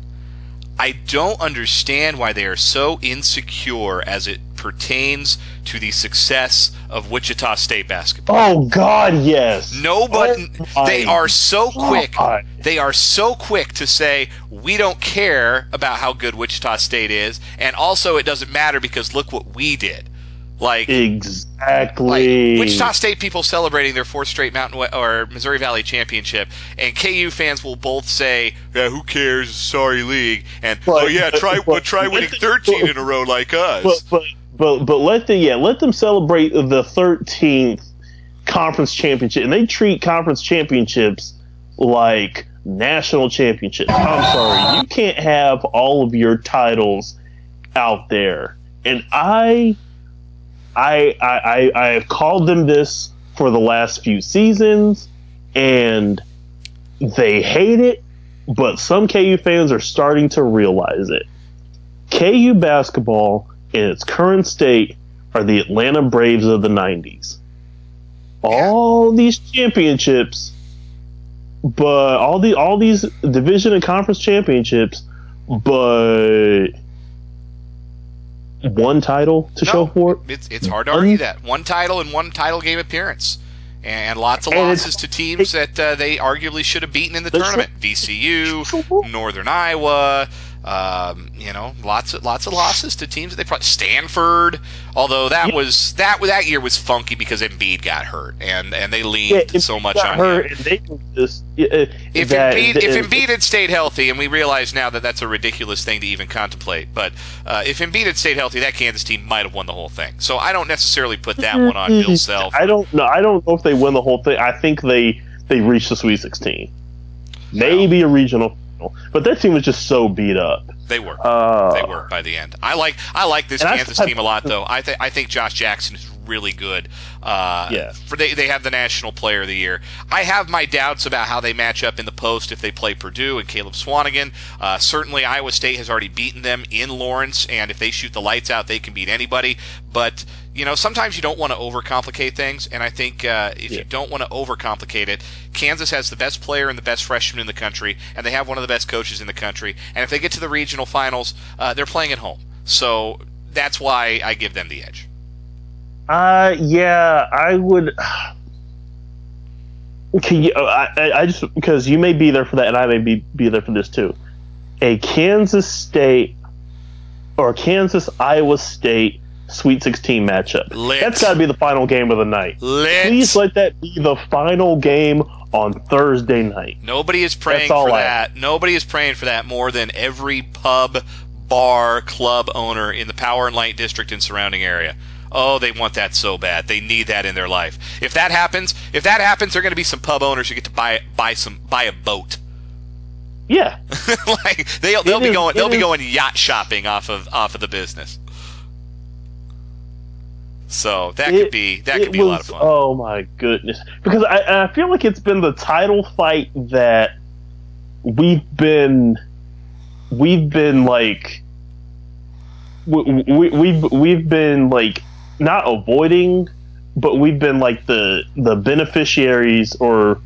I don't understand why they are so insecure as it pertains to the success of Wichita State basketball. Oh God, yes. Nobody. Oh, they are so quick. God. They are so quick to say we don't care about how good Wichita State is, and also it doesn't matter because look what we did. Like Exactly. like Wichita State people celebrating their fourth straight Mountain or Missouri Valley championship, and KU fans will both say, "Yeah, who cares? Sorry, league." And oh, But- oh yeah, try but- but, try winning thirteen in a row like us. but but but but let the yeah let them celebrate the thirteenth conference championship, and they treat conference championships like national championships. I'm sorry, you can't have all of your titles out there, and I. I, I, I, I have called them this for the last few seasons, and they hate it, but some KU fans are starting to realize it. KU basketball in its current state are the Atlanta Braves of the 90s. All these championships, but all the all these division and conference championships, but one title to No, show for it. It's it's hard to argue that one title and one title game appearance, and lots of And losses to teams that uh, they arguably should have beaten in the tournament. VCU, Northern Iowa, um, you know, lots of lots of losses to teams that they probably Stanford. Although that was that that year was funky because Embiid got hurt, and and they leaned Yeah, so much on hurt, him. they just uh, If that- Embiid, that- if Embiid had stayed healthy, and we realize now that that's a ridiculous thing to even contemplate, but uh, if Embiid had stayed healthy, that Kansas team might have won the whole thing. So I don't necessarily put that one on Bill Self. I don't know. I don't know if they win the whole thing. I think they they reach the Sweet 16, maybe a regional. But that team was just so beat up. They were. Uh, They were by the end. I like I like this And I- Kansas team a lot, though. I think I think Josh Jackson is really good. Uh, Yeah. For they they have the National Player of the Year. I have my doubts about how they match up in the post if they play Purdue and Caleb Swanigan. Uh, certainly, Iowa State has already beaten them in Lawrence, and if they shoot the lights out, they can beat anybody. But you know, sometimes you don't want to overcomplicate things, and I think uh, if Yeah. you don't want to overcomplicate it, Kansas has the best player and the best freshman in the country, and they have one of the best coaches in the country. And if they get to the regional finals, uh, they're playing at home. So that's why I give them the edge. Uh, yeah, I would. Can you, I, I- I just because you may be there for that, and I may be be there for this too. A Kansas State or Kansas Iowa State Sweet 16 matchup. Lit. That's got to be the final game of the night. Lit. Please let that be the final game on Thursday night. Nobody is praying for that. Nobody is praying for that more than every pub, bar, club owner in the Power and Light District and surrounding area. Oh, they want that so bad. They need that in their life. If that happens, if that happens, there are going to be some pub owners who get to buy buy some buy a boat. Yeah, like they'll they'll It be is- going they'll be is- going yacht shopping off of off of the business. So that could be that could be a lot of fun. Oh my goodness! Because I, I feel like it's been the title fight that we've been we've been like we, we, we've we've been like not avoiding, but we've been like the the beneficiaries or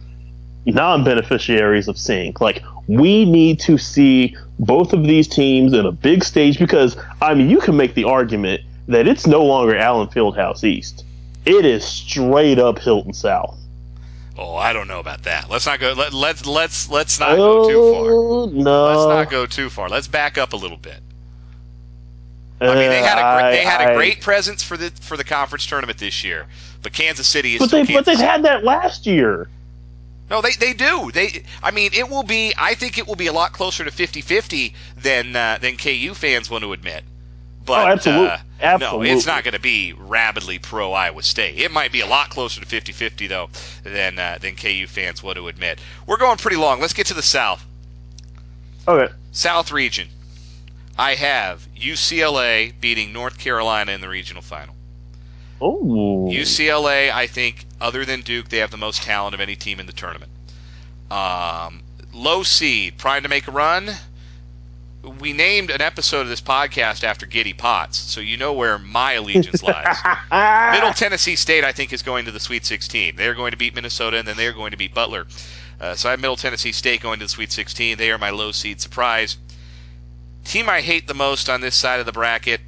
non-beneficiaries of seeing. Like we need to see both of these teams in a big stage because I mean you can make the argument that it's no longer Allen Fieldhouse East. It is straight up Hilton South. Oh, I don't know about that. Let's not go. Let, let's let's let's not go too far. Oh, No, Let's not go too far. Let's back up a little bit. I mean, they had a Uh, great, they had a I- great presence for the for the conference tournament this year, but Kansas City is But they but Kansas they've had that last year. No, they, they do. They I mean, it will be I think it will be a lot closer to 50-50 than uh, than KU fans want to admit. But Oh, absolute- uh, no, it's not going to be rabidly pro Iowa State. It might be a lot closer to 50-50 though than uh, than KU fans want to admit. We're going pretty long. Let's get to the South. Okay. South region. I have UCLA beating North Carolina in the regional final. Oh, UCLA, I think, other than Duke, they have the most talent of any team in the tournament. Um, low seed, primed to make a run. We named an episode of this podcast after Giddy Potts, so you know where my allegiance lies. Middle Tennessee State, I think, is going to the Sweet 16. They're going to beat Minnesota, and then they're going to beat Butler. Uh, so I have Middle Tennessee State going to the Sweet 16. They are my low seed surprise. Team I hate the most on this side of the bracket.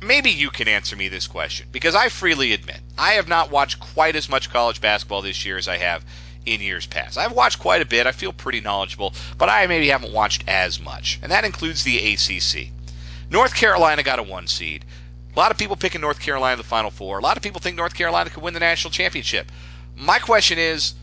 Maybe you can answer me this question because I freely admit I have not watched quite as much college basketball this year as I have in years past. I've watched quite a bit. I feel pretty knowledgeable, but I maybe haven't watched as much, and that includes the ACC. North Carolina got a one seed. A lot of people picking North Carolina the Final Four. A lot of people think North Carolina could win the national championship. My question is,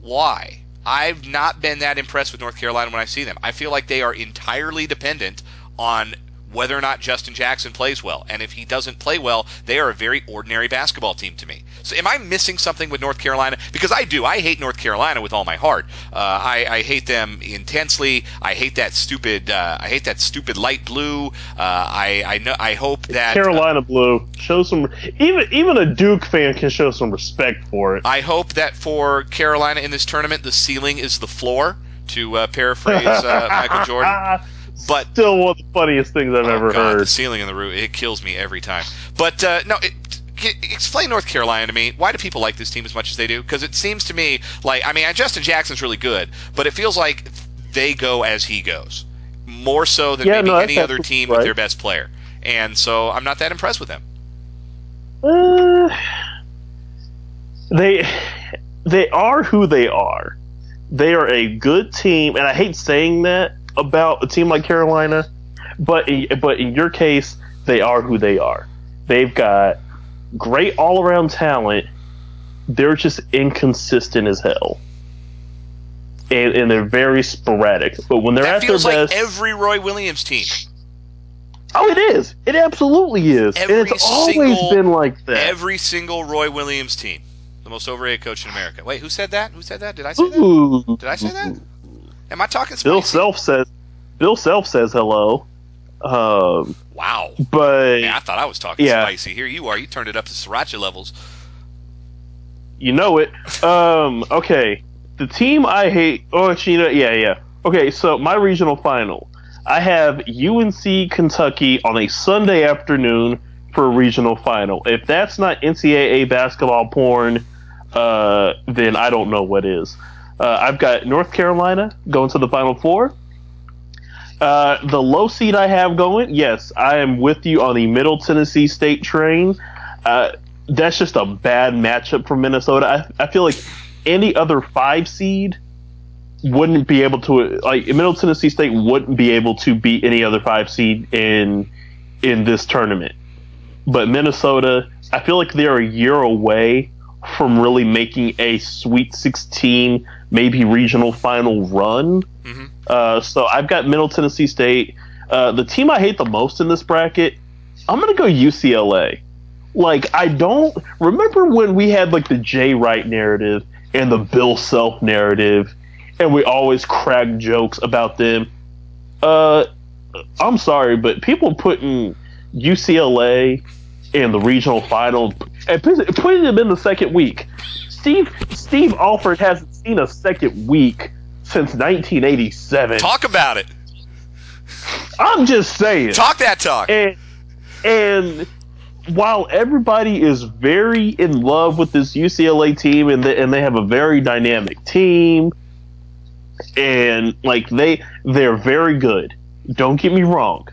why? I've not been that impressed with North Carolina when I see them. I feel like they are entirely dependent on whether or not Justin Jackson plays well. And if he doesn't play well, they are a very ordinary basketball team to me. So am I missing something with North Carolina? Because I do. I hate North Carolina with all my heart. Uh, I, I hate them intensely. I hate that stupid. Uh, I hate that stupid light blue. Uh, I I know. I hope that uh, Carolina Blue show some even even a Duke fan can show some respect for it. I hope that for Carolina in this tournament, the ceiling is the floor. To uh, paraphrase uh, Michael Jordan. But Still one of the funniest things I've oh ever God, the heard. ceiling in the roof it kills me every time. But uh, no, it, explain North Carolina to me. Why do people like this team as much as they do? Because it seems to me like I mean Justin Jackson's really good, but it feels like they go as he goes more so than Yeah, maybe no, any other team with their best player. And so I'm not that impressed with them. Uh, they they are who they are. They are a good team, and I hate saying that about a team like Carolina, but in, but in your case, they are who they are. They've got great all around talent. They're just inconsistent as hell. And, and they're very sporadic. But when they're That at their feels like best, every Roy Williams team. oh, it is. It absolutely is. and Every it's always been like that. Every single Roy Williams team. The most overrated coach in America. Wait, who said that? Who said that? Did I say that? Did I say that? Am I talking Bill spicy? Self says Bill Self says hello. Um, Wow. but Man, I thought I was talking Yeah. spicy. Here you are. You turned it up to sriracha levels. you know it. Um, okay. The team I hate oh know, yeah, yeah. Okay, so my regional final. I have UNC Kentucky on a Sunday afternoon for a regional final. If that's not NCAA basketball porn, uh, then I don't know what is. Uh, I've got North Carolina going to the Final Four. Uh, the low seed I have going, yes, I am with you on the Middle Tennessee State train. Uh, that's just a bad matchup for Minnesota. I, I feel like any other five seed wouldn't be able to like Middle Tennessee State wouldn't be able to beat any other five seed in in this tournament. But Minnesota, I feel like they're a year away from really making a Sweet 16, maybe regional final run. Uh, so I've got Middle Tennessee State. Uh, the team I hate the most in this bracket, I'm gonna go UCLA. Like I don't remember when we had like the Jay Wright narrative and the Bill Self narrative, and we always cracked jokes about them. Uh, I'm sorry, but people putting UCLA in the regional final and putting them in the second week. Steve Steve Alford hasn't seen a second week since 1987. Talk about it. I'm just saying. Talk that talk. And and while everybody is very in love with this UCLA team and they, and they have a very dynamic team and like they they're very good. Don't get me wrong.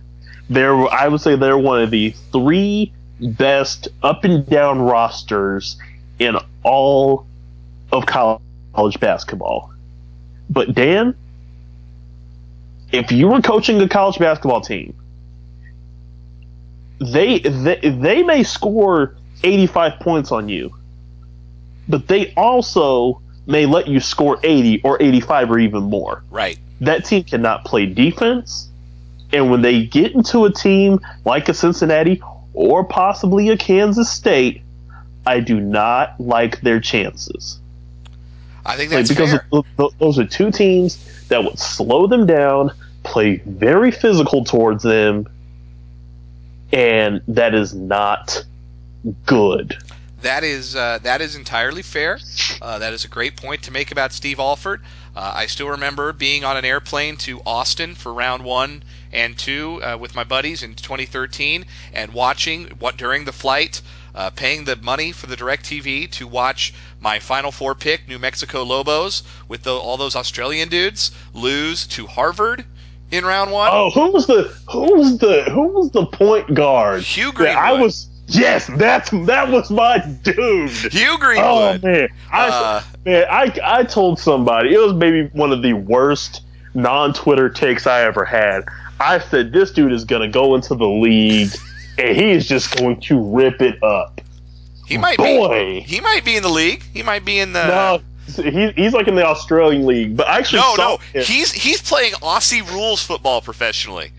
They're I would say they're one of the three best up and down rosters in all of college basketball. But Dan, if you were coaching a college basketball team, they they, they may score 85 points on you, but they also may let you score 80 or 85 or even more. Right. That team cannot play defense, and when they get into a team like a Cincinnati or possibly a Kansas State, I do not like their chances. I think Like, that's because fair. th- th- those are two teams that would slow them down, play very physical towards them, and that is not good. That is uh, that is entirely fair. Uh, that is a great point to make about Steve Alford. Uh, I still remember being on an airplane to Austin for round one and two uh, with my buddies in 2013, and watching what during the flight, uh, paying the money for the Direct TV to watch my Final Four pick, New Mexico Lobos, with the, all those Australian dudes lose to Harvard in round one. Oh, who was the who was the who was the point guard? Hugh that I was yes, that's that was my dude. Hugh Oh man, I Uh, man, I I told somebody it was maybe one of the worst non-Twitter takes I ever had. I said this dude is gonna go into the league and he is just going to rip it up. he might be. He might be in the league. He might be in the. no, he, he's like in the Australian league. But I actually No, no, him. he's he's playing Aussie rules football professionally.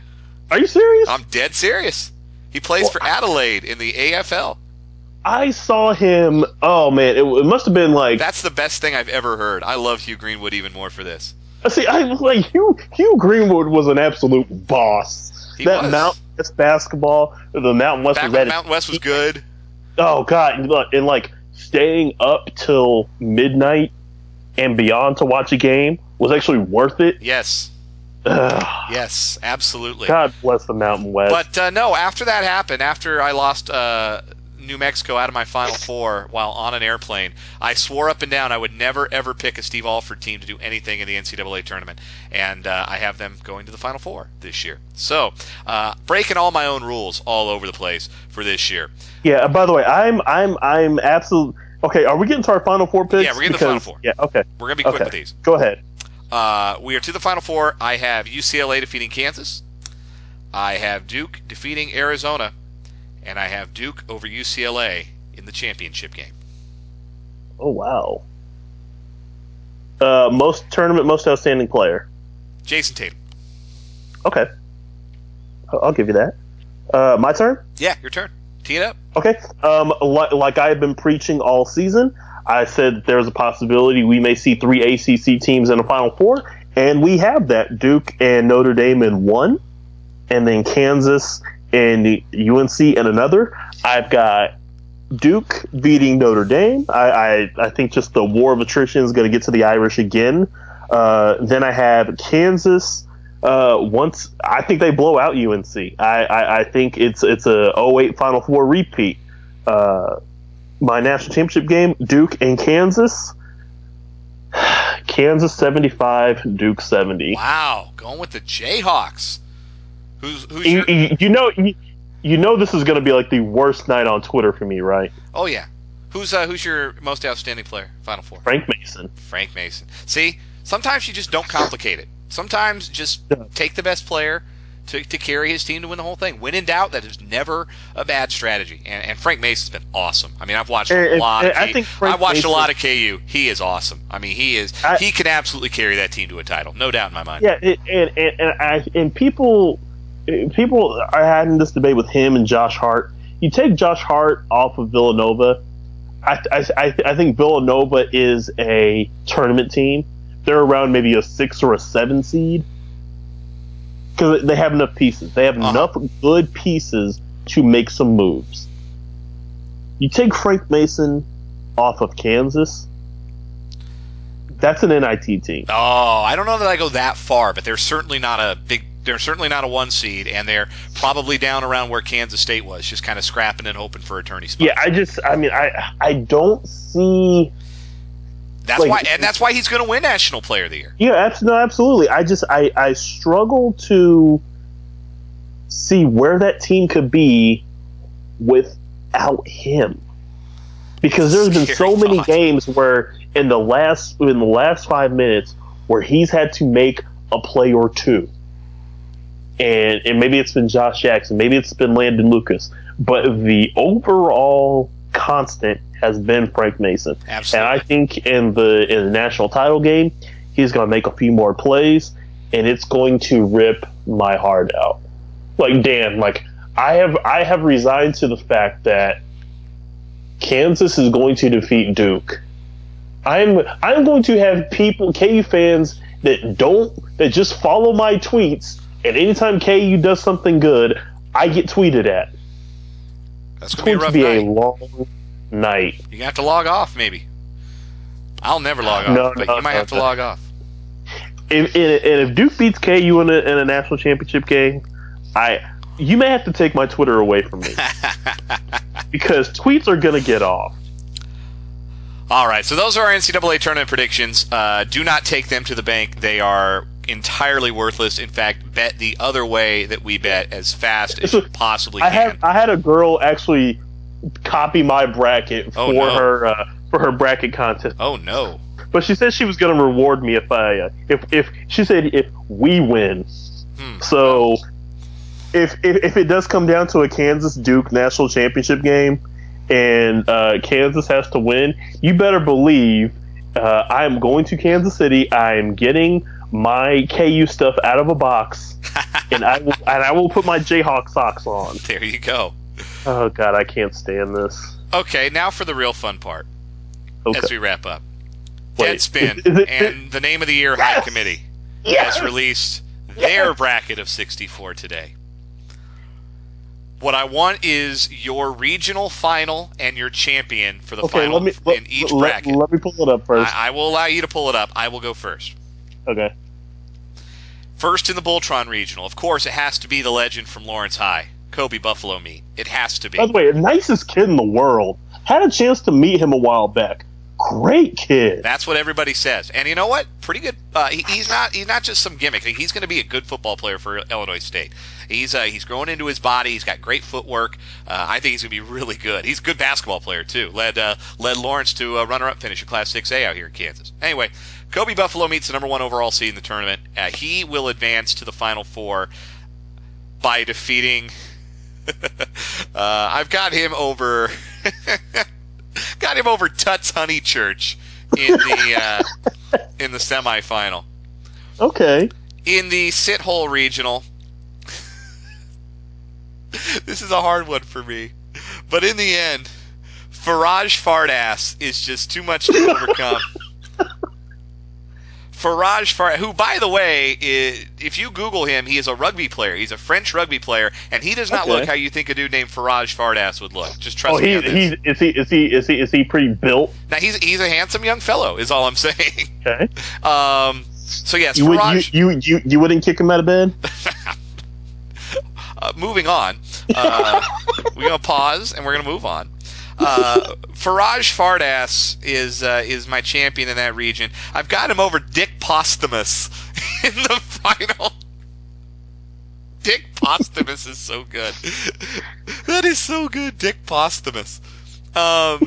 Are you serious? I'm dead serious. He plays Well, for Adelaide in the AFL. I saw him. Oh man, it, it must have been like That's the best thing I've ever heard. I love Hugh Greenwood even more for this. See, I like Hugh. Hugh Greenwood was an absolute boss. He that was. Mountain West basketball, the Mountain West Back was at Mountain West was good. Oh god, and, look, and like staying up till midnight and beyond to watch a game was actually worth it. Yes. Ugh. Yes, absolutely. God bless the Mountain West. But uh, no, after that happened, after I lost uh, New Mexico out of my Final Four while on an airplane, I swore up and down I would never ever pick a Steve Alford team to do anything in the NCAA tournament, and uh, I have them going to the Final Four this year. So uh, breaking all my own rules all over the place for this year. yeah. By the way, I'm I'm I'm absolute. Okay, are we getting to our final four picks? Yeah, we're getting to the Final Four. Yeah. Okay. We're gonna be quick Okay. with these. Go ahead. Uh, we are to the Final Four. I have UCLA defeating Kansas. I have Duke defeating Arizona, and I have Duke over UCLA in the championship game. Oh wow. Uh, most tournament, most outstanding player. Jayson Tatum. Okay. I'll give you that. Uh, my turn. Yeah, your turn. Tee it up. Okay. Um, like, like I have been preaching all season, I said there's a possibility we may see three ACC teams in the Final Four, and we have that Duke and Notre Dame in one, and then Kansas and UNC and another. I've got Duke beating Notre Dame. I, I, I think just the war of attrition is going to get to the Irish again. Uh, then I have Kansas. Uh, once I think they blow out UNC. I, I, I think it's it's a 08 Final Four repeat. Uh, my national championship game, Duke and Kansas. Kansas 75, Duke 70. Wow, going with the Jayhawks. Who's who's You, your? you, know you, you know this is going to be like the worst night on Twitter for me, right? Oh yeah, who's uh, who's your most outstanding player? Final four. Frank Mason. Frank Mason. See, sometimes you just don't complicate it. Sometimes just take the best player to, to carry his team to win the whole thing. When in doubt, that is never a bad strategy. And, and Frank Mason's been awesome. I mean, I've watched a And- and- lot. of and I K- think Frank I've watched Mason- a lot of KU. He is awesome. I mean, he is. I- he can absolutely carry that team to a title, no doubt in my mind. Yeah, and and and, I, and people people are having this debate with him and Josh Hart. You take Josh Hart off of Villanova. I I, I, I think Villanova is a tournament team. They're around maybe a six or a seven seed because they have enough pieces. They have Uh-huh. enough good pieces to make some moves. You take Frank Mason off of Kansas. That's an NIT team. Oh, I don't know that I go that far, but they're certainly not a big. They're certainly not a one seed, and they're probably down around where Kansas State was, just kind of scrapping and hoping for a tourney spot. Yeah, I just, I mean, I, I don't see. that's like- why, and that's why he's going to win National Player of the Year. Yeah, abs- no, absolutely. I just, I, I struggle to see where that team could be without him, because there's been Scary so many thought. games where in the last, in the last five minutes, where he's had to make a play or two, and and maybe it's been Josh Jackson, maybe it's been Landon Lucas, but the overall constant has been Frank Mason. Absolutely. And I think in the in the national title game, he's going to make a few more plays, and it's going to rip my heart out. Like Dan, like I have I have resigned to the fact that Kansas is going to defeat Duke. I'm I'm going to have people KU fans that don't that just follow my tweets, and anytime KU does something good, I get tweeted at. That's It's going to be a to be a long night. You're gonna have to log off, maybe. I'll never log off, No, but no, you might no, have to log off. if, and and if Duke beats KU in a, in a national championship game, I you may have to take my Twitter away from me because tweets are gonna get off. All right, so those are our NCAA tournament predictions. Uh, do not take them to the bank; they are entirely worthless. In fact, bet the other way that we bet as fast as you possibly I can. had I had a girl actually copy my bracket for Oh, no. her uh, for her bracket contest, oh no! but she said she was gonna reward me if I uh, if if she said if we win. Hmm. So if, if if it does come down to a Kansas Duke national championship game and uh, Kansas has to win, you better believe uh, I am going to Kansas City. I am getting my KU stuff out of a box, and I will and I will put my Jayhawk socks on. There you go. Oh God, I can't stand this. Okay, now for the real fun part Okay. as we wrap up. Wait, Deadspin is- is it- and the name of the year High Committee Yes! has released their bracket of 64 today. What I want is your regional final and your champion for the Okay, final let me let, in each let- bracket. let me pull it up first. I, I will allow you to pull it up. I will go first. Okay. First in the Voltron Regional, of course, it has to be the legend from Lawrence High, Kobe Buffalomeat. It has to be. By the way, nicest kid in the world. Had a chance to meet him a while back. Great kid. That's what everybody says. And you know what? Pretty good. Uh, he, he's not. He's not just some gimmick. He's going to be a good football player for Illinois State. He's uh, he's growing into his body. He's got great footwork. Uh, I think he's going to be really good. He's a good basketball player too. Led uh, led Lawrence to a runner-up finish in Class 6A out here in Kansas. Anyway, Kobe Buffalomeat's the number one overall seed in the tournament. Uh, he will advance to the Final Four by defeating. Uh, I've got him over. got him over Tuts Honeychurch in the uh, in the semifinal. Okay. In the sit hole regional, this is a hard one for me, but in the end, Faraj Fartass is just too much to overcome. Faraj Far, who, by the way, is, if you Google him, he is a rugby player. He's a French rugby player, and he does not Okay. look how you think a dude named Faraj Fartass would look. Just trust Oh, me. he, on this. he is he is he is he is he pretty built? now he's he's a handsome young fellow, is all I'm saying. Okay. Um, so yes, You would Faraj. you, you you you wouldn't kick him out of bed? uh, moving on, uh, we're gonna pause and we're gonna move on. Uh, Faraj Fartass is uh, is my champion in that region. I've got him over Dick Posthumus in the final. Dick Posthumus is so good. That is so good, Dick Posthumus. Um,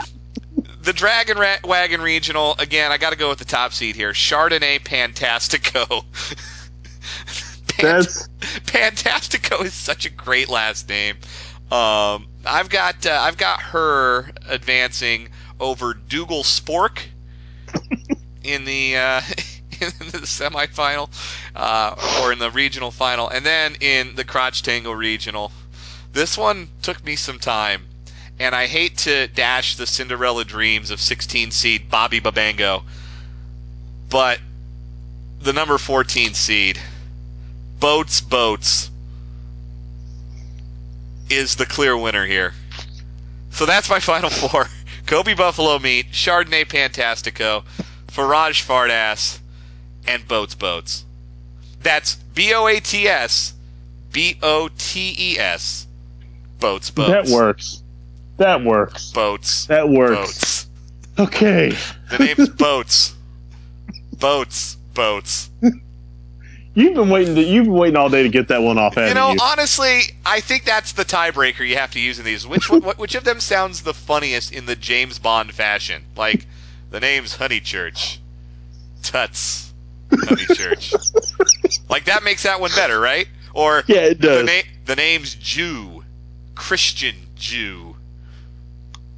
the Dragon Ra- Wagon Regional again. I got to go with the top seed here. Chardonnay Pantastico. Pant- That's Fantastico is such a great last name. Um, I've got uh, I've got her advancing over Dougal Spork in the uh, in the semifinal uh, or in the regional final, and then in the Crotch Tango regional. This one took me some time, and I hate to dash the Cinderella dreams of 16 seed Bobby Babango, but the number 14 seed Boats Botes is the clear winner here. So that's my final four. Kobe Buffalomeat, Chardonnay Pantastico, Faraj Fartass, and Boats Botes. That's B O A T S B O T E S. Boats Botes. that works. That works. Boats. That works. Boats. Okay. The name's Boats. Boats. Boats. You've been waiting. To, you've been waiting all day to get that one off. You know, you? honestly, I think that's the tiebreaker you have to use in these. Which one, which of them sounds the funniest in the James Bond fashion? Like the name's Honeychurch, Tuts, Honeychurch. like that makes that one better, right? Or yeah, it the does. the name's Jew, Christian Jew.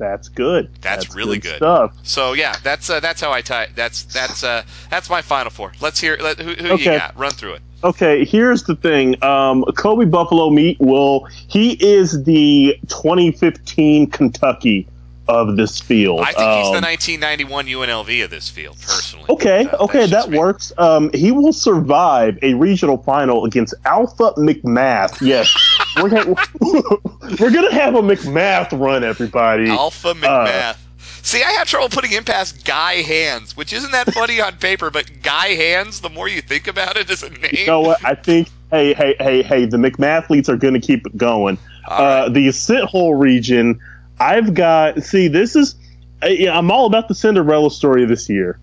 That's good. That's really good. stuff. So yeah, that's uh, that's how I tie. That's that's uh, that's my final four. Let's hear. Let, who who you got? Run through it. Okay, here's the thing. Um, Kobe Buffalomeat will. He is the 2015 Kentucky of this field. I think he's the Um, 1991 UNLV of this field, personally. Okay, Uh, okay, that me. works. Um, he will survive a regional final against Alpha McMath. Yes, we're gonna we're gonna have a McMath run, everybody. Alpha McMath. See, I have trouble putting him past Guy Hands, which isn't that funny on paper, but Guy Hands, the more you think about it as a name. You know what? I think. Hey, hey, hey, hey! The McMathletes are going to keep it going. All Uh, the sit hole region. I've got. See, this is. uh, yeah, I'm all about the Cinderella story this year.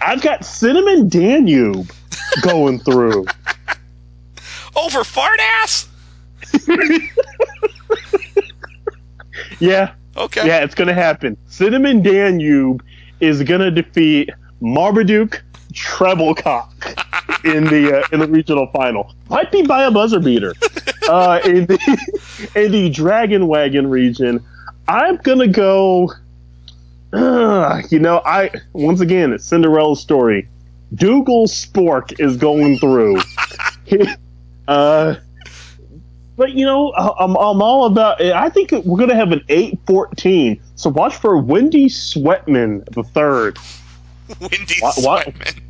I've got Cinnamon Danube going through. Over fart ass? Yeah, Okay. yeah, it's going to happen. Cinnamon Danube is going to defeat Marmaduke Treblecock in the uh, in the regional final. Might be by a buzzer beater. Uh, in the in the Dragon Wagon region, I'm gonna go. Uh, you know, I once again it's Cinderella's story. Dougal Spork is going through. uh, but you know, I'm, I'm all about. I think we're gonna have an eight fourteen. So watch for Wendy Sweatman the third. Windy What- what? Sweatman.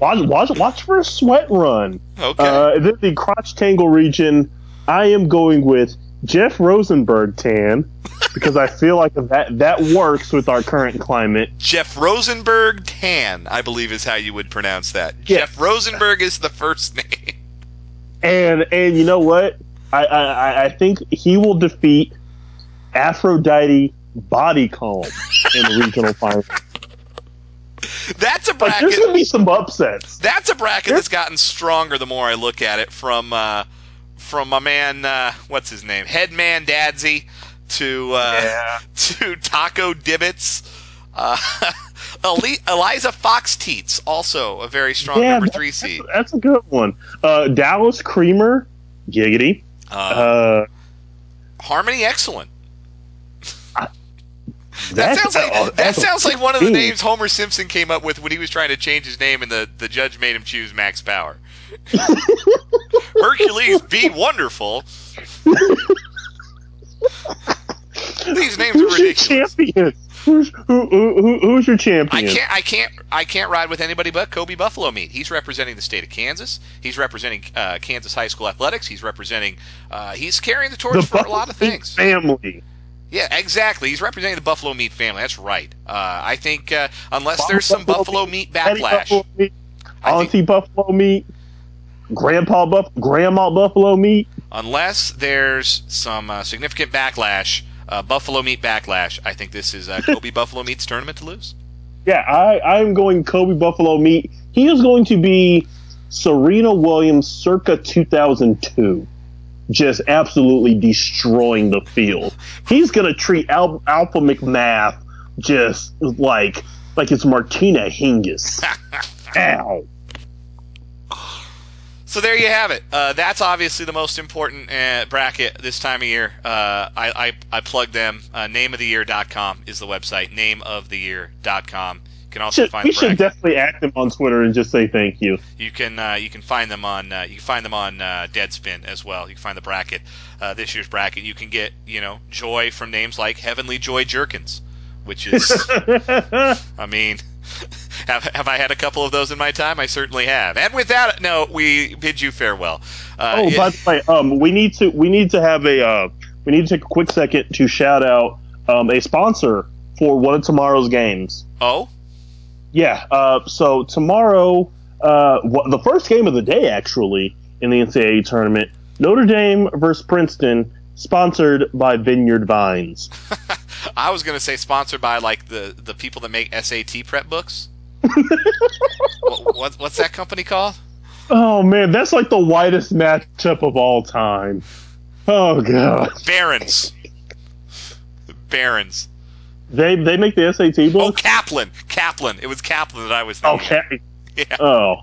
Watch, watch, watch for a sweat run. Okay. Uh, then the crotch tangle region, I am going with Jeff Rosenberg tan because I feel like that that works with our current climate. Jeff Rosenberg Tan, I believe is how you would pronounce that. Yes. Jeff Rosenberg is the first name. And and you know what? I I, I think he will defeat Aphrodite Body Comb in the regional final. That's a Like, there's bracket. gonna be some upsets. That's a bracket that's gotten stronger the more I look at it. From uh, from my man, uh, what's his name, Headman Dadsy, to uh, Yeah. to Taco Dibbits. Uh, Eliza Fox Teats, also a very strong Yeah, number three seed. That's a good one. Uh, Dallas Creamer, giggity. Uh, Uh, Harmony Excellent. That sounds like oh, that sounds like one of the names Homer Simpson came up with when he was trying to change his name, and the, the judge made him choose Max Power. Hercules be wonderful. These names are Who's your champion? Who's who, who, who, who's your champion? I can't, I can't, I can't ride with anybody but Kobe Buffalomeat. He's representing the state of Kansas. He's representing uh, Kansas high school athletics. He's representing. Uh, he's carrying the torch The for a lot of things. Family. Yeah, exactly. He's representing the Buffalomeat family. That's right. Uh, I think uh, unless there's some Buffalo Meat Eddie backlash, Buffalo meat, I think- Auntie Buffalomeat, Grandpa Buff, Grandma Buffalomeat. Unless there's some uh, significant backlash, uh, Buffalo Meat backlash, I think this is uh, Kobe Buffalomeat's tournament to lose. Yeah, I am going Kobe Buffalomeat. He is going to be Serena Williams circa 2002. Just absolutely destroying the field. He's gonna treat Al- Alpha McMath just like like it's Martina Hingis. Ow. So there you have it. Uh, that's obviously the most important uh, bracket this time of year. Uh, I, I, I plug them. Uh, nameoftheyear.com is the website. Nameoftheyear.com. You can also Should, find we should definitely act him on Twitter and just say thank you. You can uh, you can find them on uh, you can find them on uh, Deadspin as well. You can find the bracket uh, this year's bracket. You can get you know joy from names like Heavenly Joy Jerkins, which is I mean, have have I had a couple of those in my time? I certainly have. And with that, no, we bid you farewell. Uh, Oh, by the way, um, we need to we need to have a uh, we need to take a quick second to shout out um, a sponsor for one of tomorrow's games. oh, Yeah. Uh, so tomorrow, uh, wha- the first game of the day actually in the NCAA tournament, Notre Dame versus Princeton, sponsored by Vineyard Vines. I was gonna say sponsored by like the the people that make SAT prep books. what, what, what's that company called? Oh man, that's like the whitest matchup of all time. Oh god, Barron's. Barron's. they they make the SAT Oh. Kaplan. Kaplan. It was Kaplan that I was oh, thinking. of. Okay. Yeah. Oh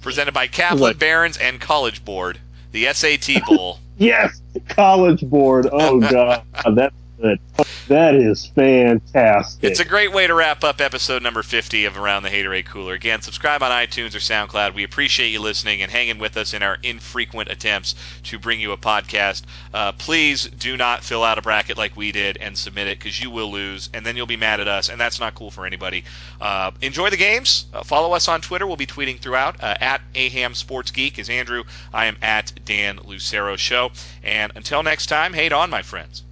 Presented by Kaplan, Like- Barron's, and College Board. The SAT Bowl. yes, College Board. Oh god, that's good. That is fantastic. It's a great way to wrap up episode number 50 of Around the Haterade Cooler. Again, subscribe on iTunes or SoundCloud. We appreciate you listening and hanging with us in our infrequent attempts to bring you a podcast. Uh, please do not fill out a bracket like we did and submit it because you will lose, and then you'll be mad at us, and that's not cool for anybody. Uh, enjoy the games. Uh, follow us on Twitter. We'll be tweeting throughout. Uh, at Aham Sports Geek is Andrew. I am at Dan Lucero Show. And until next time, hate on, my friends.